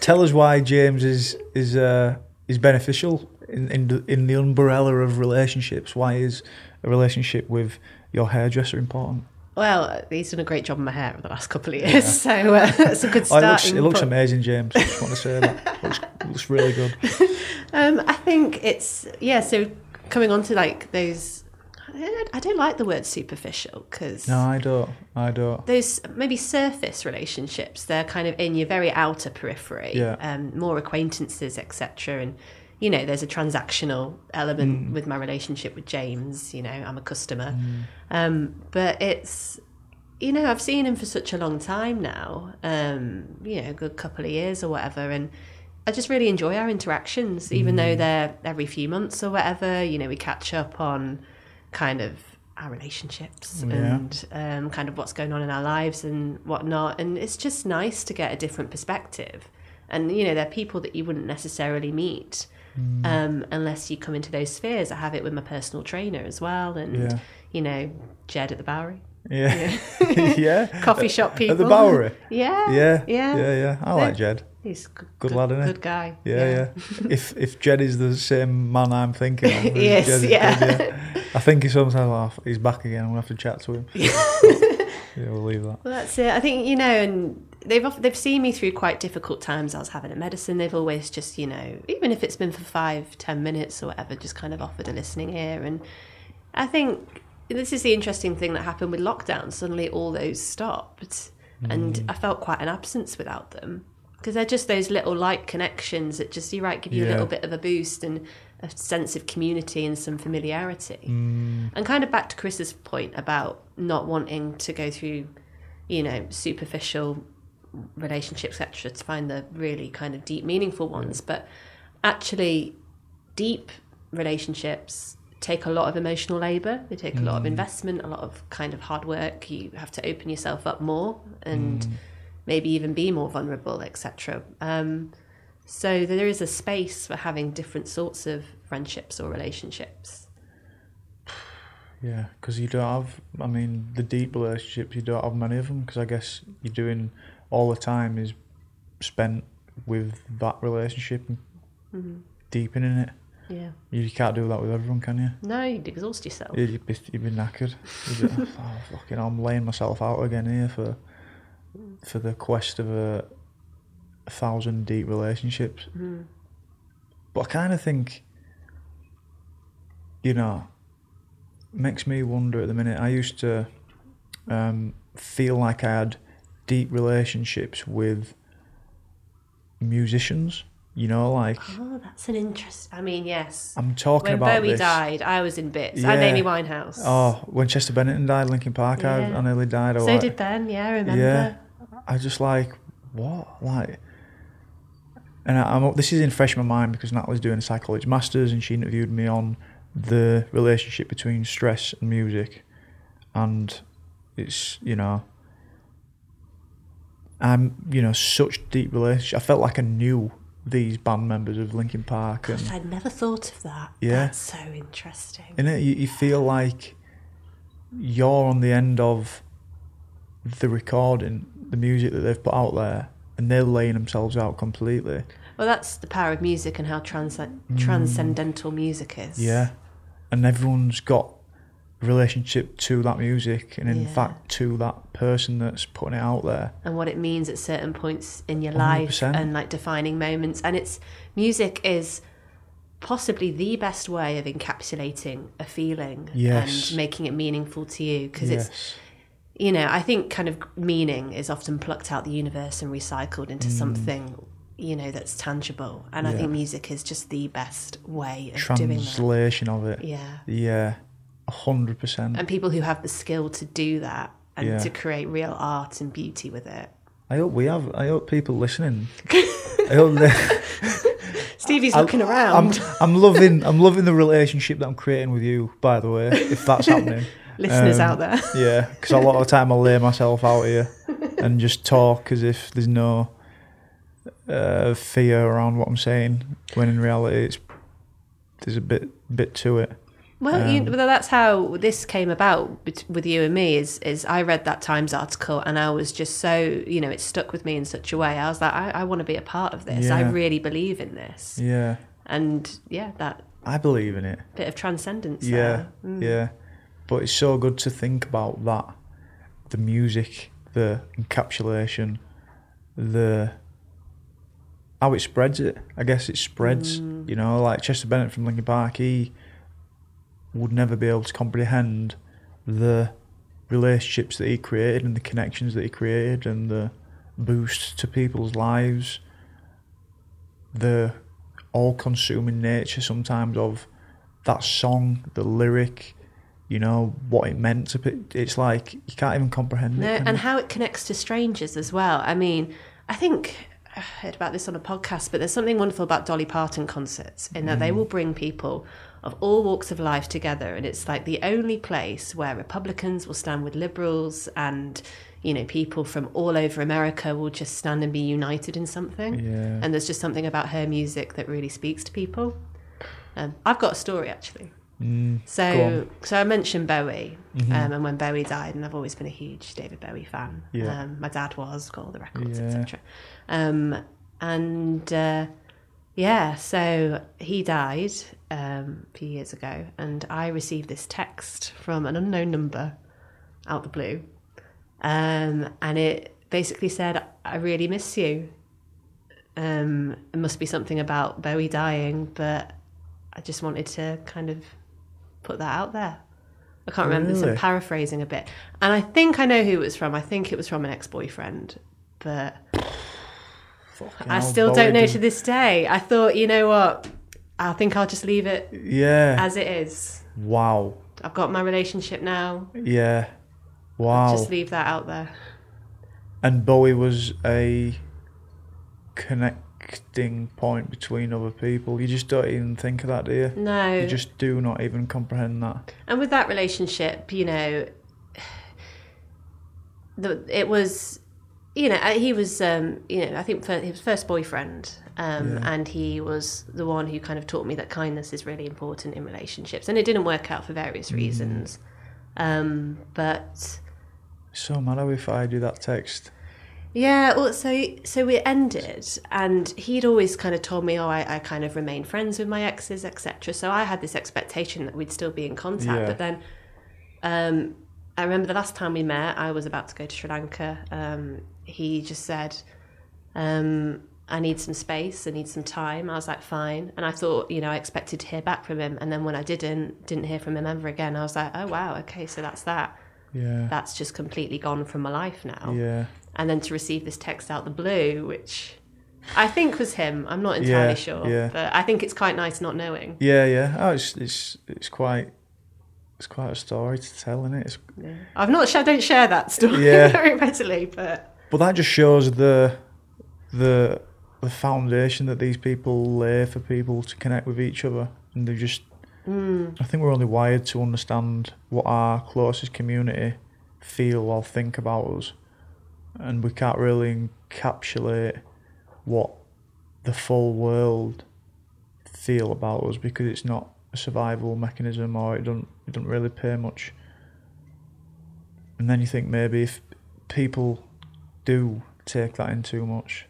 tell us why James is is uh is beneficial in in the, in the umbrella of relationships why is a relationship with your hairdresser important
Well, he's done a great job on my hair over the last couple of years, so uh, that's a good
Oh, it looks, it looks amazing, James. I just want to say that. It looks, it looks really good.
Um, I think it's yeah. So coming on to like those, I don't, I don't like the word superficial because
No, I don't. I don't.
those maybe surface relationships. They're kind of in your very outer periphery.
Yeah.
Um, more acquaintances, etc. And you know, there's a transactional element
Mm.
with my relationship with James. You know, I'm a customer, um, but it's you know I've seen him for such a long time now. Um, you know, a good couple of years or whatever, and. I just really enjoy our interactions, even though they're every few months or whatever. You know, we catch up on kind of our relationships
Yeah.
and um, kind of what's going on in our lives and whatnot. And it's just nice to get a different perspective. And, you know, they're people that you wouldn't necessarily meet
Mm.
um, unless you come into those spheres. I have it with my personal trainer as well. And,
Yeah.
you know, Jed at the Bowery.
Yeah. yeah.
Coffee shop people.
At the Bowery.
Yeah.
Yeah.
Yeah.
Yeah. Yeah. I like Jed.
He's a good,
Good lad, isn't he?
Good guy.
Yeah. Yeah. if if Jed is the same man I'm thinking of, Jed
yeah.
good, I think he sometimes laugh. He's back again. I'm gonna have to chat to him. Yeah, we'll leave that.
Well, that's it. I think you know, and they've they've seen me through quite difficult times. I was having a medicine. They've always just you know, even if it's been for five, ten minutes or whatever, just kind of offered a listening ear. And I think this is the interesting thing that happened with lockdown. Suddenly, all those stopped, and mm. I felt quite an absence without them because they're just those little light connections that just you're right give you a little bit of a boost and a sense of community and some familiarity. Mm. And kind of back to Chris's point about not wanting to go through, you know, superficial relationships, etc., to find the really kind of deep, meaningful ones. But actually, deep relationships take a lot of emotional labor. They take a lot of mm. investment, a lot of kind of hard work. You have to open yourself up more and mm. maybe even be more vulnerable, etc. Um, So there is a space for having different sorts of friendships or relationships.
Yeah, because you don't have. I mean, the deep relationships you don't have many of them. Because I guess you're doing all the time is spent with that relationship and
Mm-hmm.
deepening it.
Yeah.
You can't do that with everyone, can you?
No, you'd exhaust yourself.
You- You'd be, you'd be knackered. You'd be, oh, fucking, I'm laying myself out again here for for the quest of a thousand deep relationships.
Mm.
But I kind of think, you know, makes me wonder at the minute. I used to um, feel like I had deep relationships with musicians. You know, like
Oh, that's an interest. I mean, yes.
I'm talking
When
about
Bowie
this.
died, I was in bits.
Yeah.
And Amy Winehouse.
Oh, when Chester Bennington died, Linkin Park, I,
Yeah.
I nearly died. I
so
like-
did Ben. Yeah, I remember.
Yeah. I just like what like, and I, I'm this is in fresh in my mind because Natalie's doing a psychology masters and she interviewed me on the relationship between stress and music, and it's you know. I'm you know such deep relationship. I felt like I knew these band members of Linkin Park and
I'd never thought of that.
Yeah.
That's so interesting.
in it you, you feel like you're on the end of the recording the music that they've put out there and they're laying themselves out completely
Well, that's the power of music and how trans- transcendental music is.
Mm. yeah and everyone's got a relationship to that music and in
Yeah.
fact to that person that's putting it out there
And what it means at certain points in your life
100%.
and like defining moments. And it's music is possibly the best way of encapsulating a feeling
Yes.
and making it meaningful to you because
yes
it's you know i think kind of meaning is often plucked out the universe and recycled into something you know that's tangible. And i
Mm.
Think music is just the best way of doing that.
Translation of it.
Yeah.
Yeah. A hundred percent.
And people who have the skill to do that and
Yeah.
to create real art and beauty with it.
I hope we have i hope people listening. I hope they
stevie's
I-
looking
I'm,
around.
I'm loving I'm loving the relationship that I'm creating with you by the way if that's happening.
Listeners
um,
out there.
Yeah, because a lot of the time I lay myself out here and just talk as if there's no uh, fear around what I'm saying, when in reality it's there's a bit bit to it.
Well, you,
Um,
well, that's how this came about with you and me. Is is I read that Times article and I was just so you know it stuck with me in such a way. I was like, I, I want to be a part of this. I really believe in this,
Yeah,
and yeah, that
I believe in it.
bit of transcendence.
Yeah,
there. Mm.
yeah. But it's so good to think about that, the music, the encapsulation, the how it spreads it. I guess it spreads. Mm. You know, like Chester Bennett from Linkin Park, he would never be able to comprehend the relationships that he created and the connections that he created and the boost to people's lives, the all-consuming nature sometimes of that song, the lyric, you know what it meant to. pe- It's like you can't even comprehend
No,
it.
and
you?
how it connects to strangers as well. I mean, I think heard about this on a podcast, but there's something wonderful about Dolly Parton concerts in that
Mm.
they will bring people of all walks of life together, and it's like the only place where Republicans will stand with liberals, and you know, people from all over America will just stand and be united in something.
Yeah.
And there's just something about her music that really speaks to people. Um, I've got a story actually.
Mm,
So, so I mentioned Bowie,
Mhm.
um, and when Bowie died, and I've always been a huge David Bowie fan.
Yeah.
Um, my dad was, got all the records,
Yeah.
etc. Um, and uh, yeah, so he died um, a few years ago, and I received this text from an unknown number out the blue, um, and it basically said, "I really miss you." Um, it must be something about Bowie dying, but I just wanted to kind of put that out there. I can't remember, so I'm paraphrasing a bit. And I think I know who it was from. I think it was from an ex boyfriend, but I still don't know to this day. I thought, you know what? I think I'll just leave it
Yeah.
as it is.
wow.
I've got my relationship now.
Yeah. Wow.
Just leave that out there.
And Bowie was a connecting point between other people. You just don't even think of that, do you?
No.
You just do not even comprehend that.
And with that relationship, you know, the, it was you know, uh, he was, um, you know, I think he was first boyfriend, um,
Yeah.
and he was the one who kind of taught me that kindness is really important in relationships, and it didn't work out for various reasons. Um, but
So mad if I do that text.
yeah, well, so so we ended, and he'd always kind of told me, oh, I, I kind of remain friends with my exes, etc. So I had this expectation that we'd still be in contact,
Yeah.
but then. Um, I remember the last time we met, I was about to go to Sri Lanka. He just said, um, I need some space, I need some time. I was like, fine. And I thought, you know, I expected to hear back from him. And then when I didn't, didn't hear from him ever again, I was like, oh, wow, okay, so that's that.
Yeah.
That's just completely gone from my life now.
Yeah.
And then to receive this text out the blue, which I think was him. I'm not entirely
Yeah,
sure.
yeah.
But I think it's quite nice not knowing.
Yeah, yeah. Oh, it's it's it's quite it's quite a story to tell, isn't it? It's,
Yeah. I've not, I don't share that story
Yeah.
very readily, but
but that just shows the the the foundation that these people lay for people to connect with each other, and they just. Hmm. I think we're only wired to understand what our closest community feel or think about us, and we can't really encapsulate what the full world feel about us because it's not a survival mechanism or it don't it don't really pay much. And then you think maybe if people do take that in too much,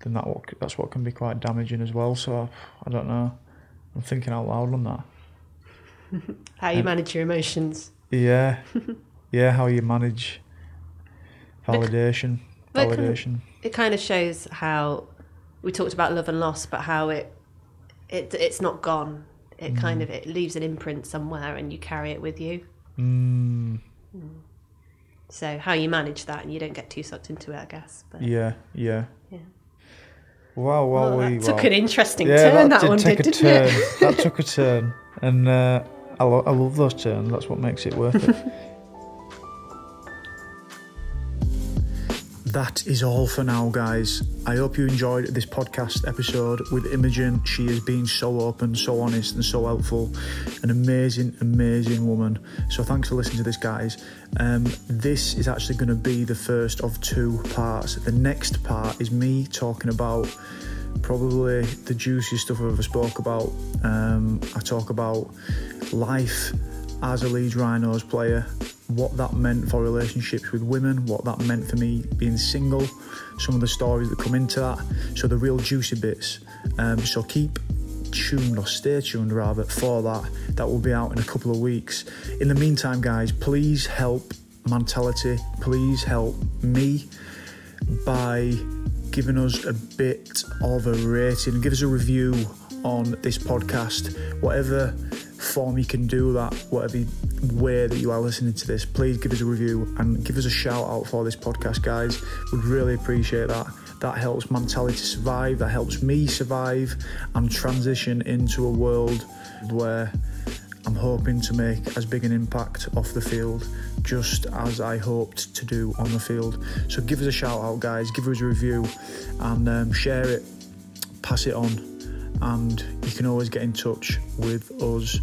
then that what that's what can be quite damaging as well. So I don't know. I'm thinking out loud on that.
how you
Um,
manage your emotions.
Yeah, yeah. How you manage validation, validation.
It kind of shows how we talked about love and loss, but how it it it's not gone. It kind of it leaves an imprint somewhere, and you carry it with you.
Mm,
So how you manage that, and you don't get too sucked into it, I guess. But
yeah, yeah.
Yeah.
Wow, well,
Well,
we
that took
wow.
an interesting
yeah,
turn.
that
That,
did
one
take
did,
a
didn't
turn.
it?
that took a turn, and uh, I, lo- I love those turns. That's what makes it worth it. that is all for now, guys. I hope you enjoyed this podcast episode with Imogen. She has been so open, so honest, and so helpful. An amazing, amazing woman. So thanks for listening to this, guys. Um, this is actually going to be the first of two parts. The next part is me talking about probably the juiciest stuff I've ever spoke about. Um, I talk about life as a Leeds Rhinos player, what that meant for relationships with women, what that meant for me being single, some of the stories that come into that. So the real juicy bits. Um, so keep tuned or stay tuned rather for that. That will be out in a couple of weeks. In the meantime, guys, please help Mentality. Please help me by giving us a bit of a rating, give us a review on this podcast, whatever form you can do that, whatever way that you are listening to this, please give us a review and give us a shout out for this podcast, guys. We'd really appreciate that. That helps Mentality survive, that helps me survive and transition into a world where I'm hoping to make as big an impact off the field, just as I hoped to do on the field. So give us a shout out, guys. Give us a review and um, share it, pass it on, and you can always get in touch with us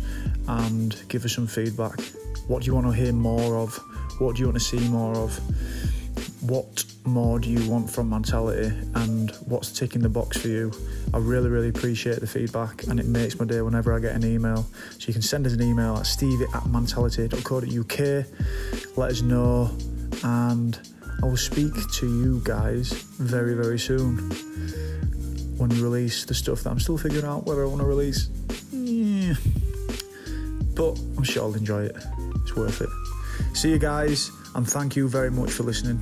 and give us some feedback. What do you want to hear more of? What do you want to see more of? What more do you want from Mentality and what's ticking the box for you? I really, really appreciate the feedback and it makes my day whenever I get an email. So you can send us an email at stevie at mentality.co.uk. Let us know and I will speak to you guys very, very soon when we release the stuff that I'm still figuring out whether I want to release. Yeah. But I'm sure I'll enjoy it. It's worth it. See you guys and thank you very much for listening.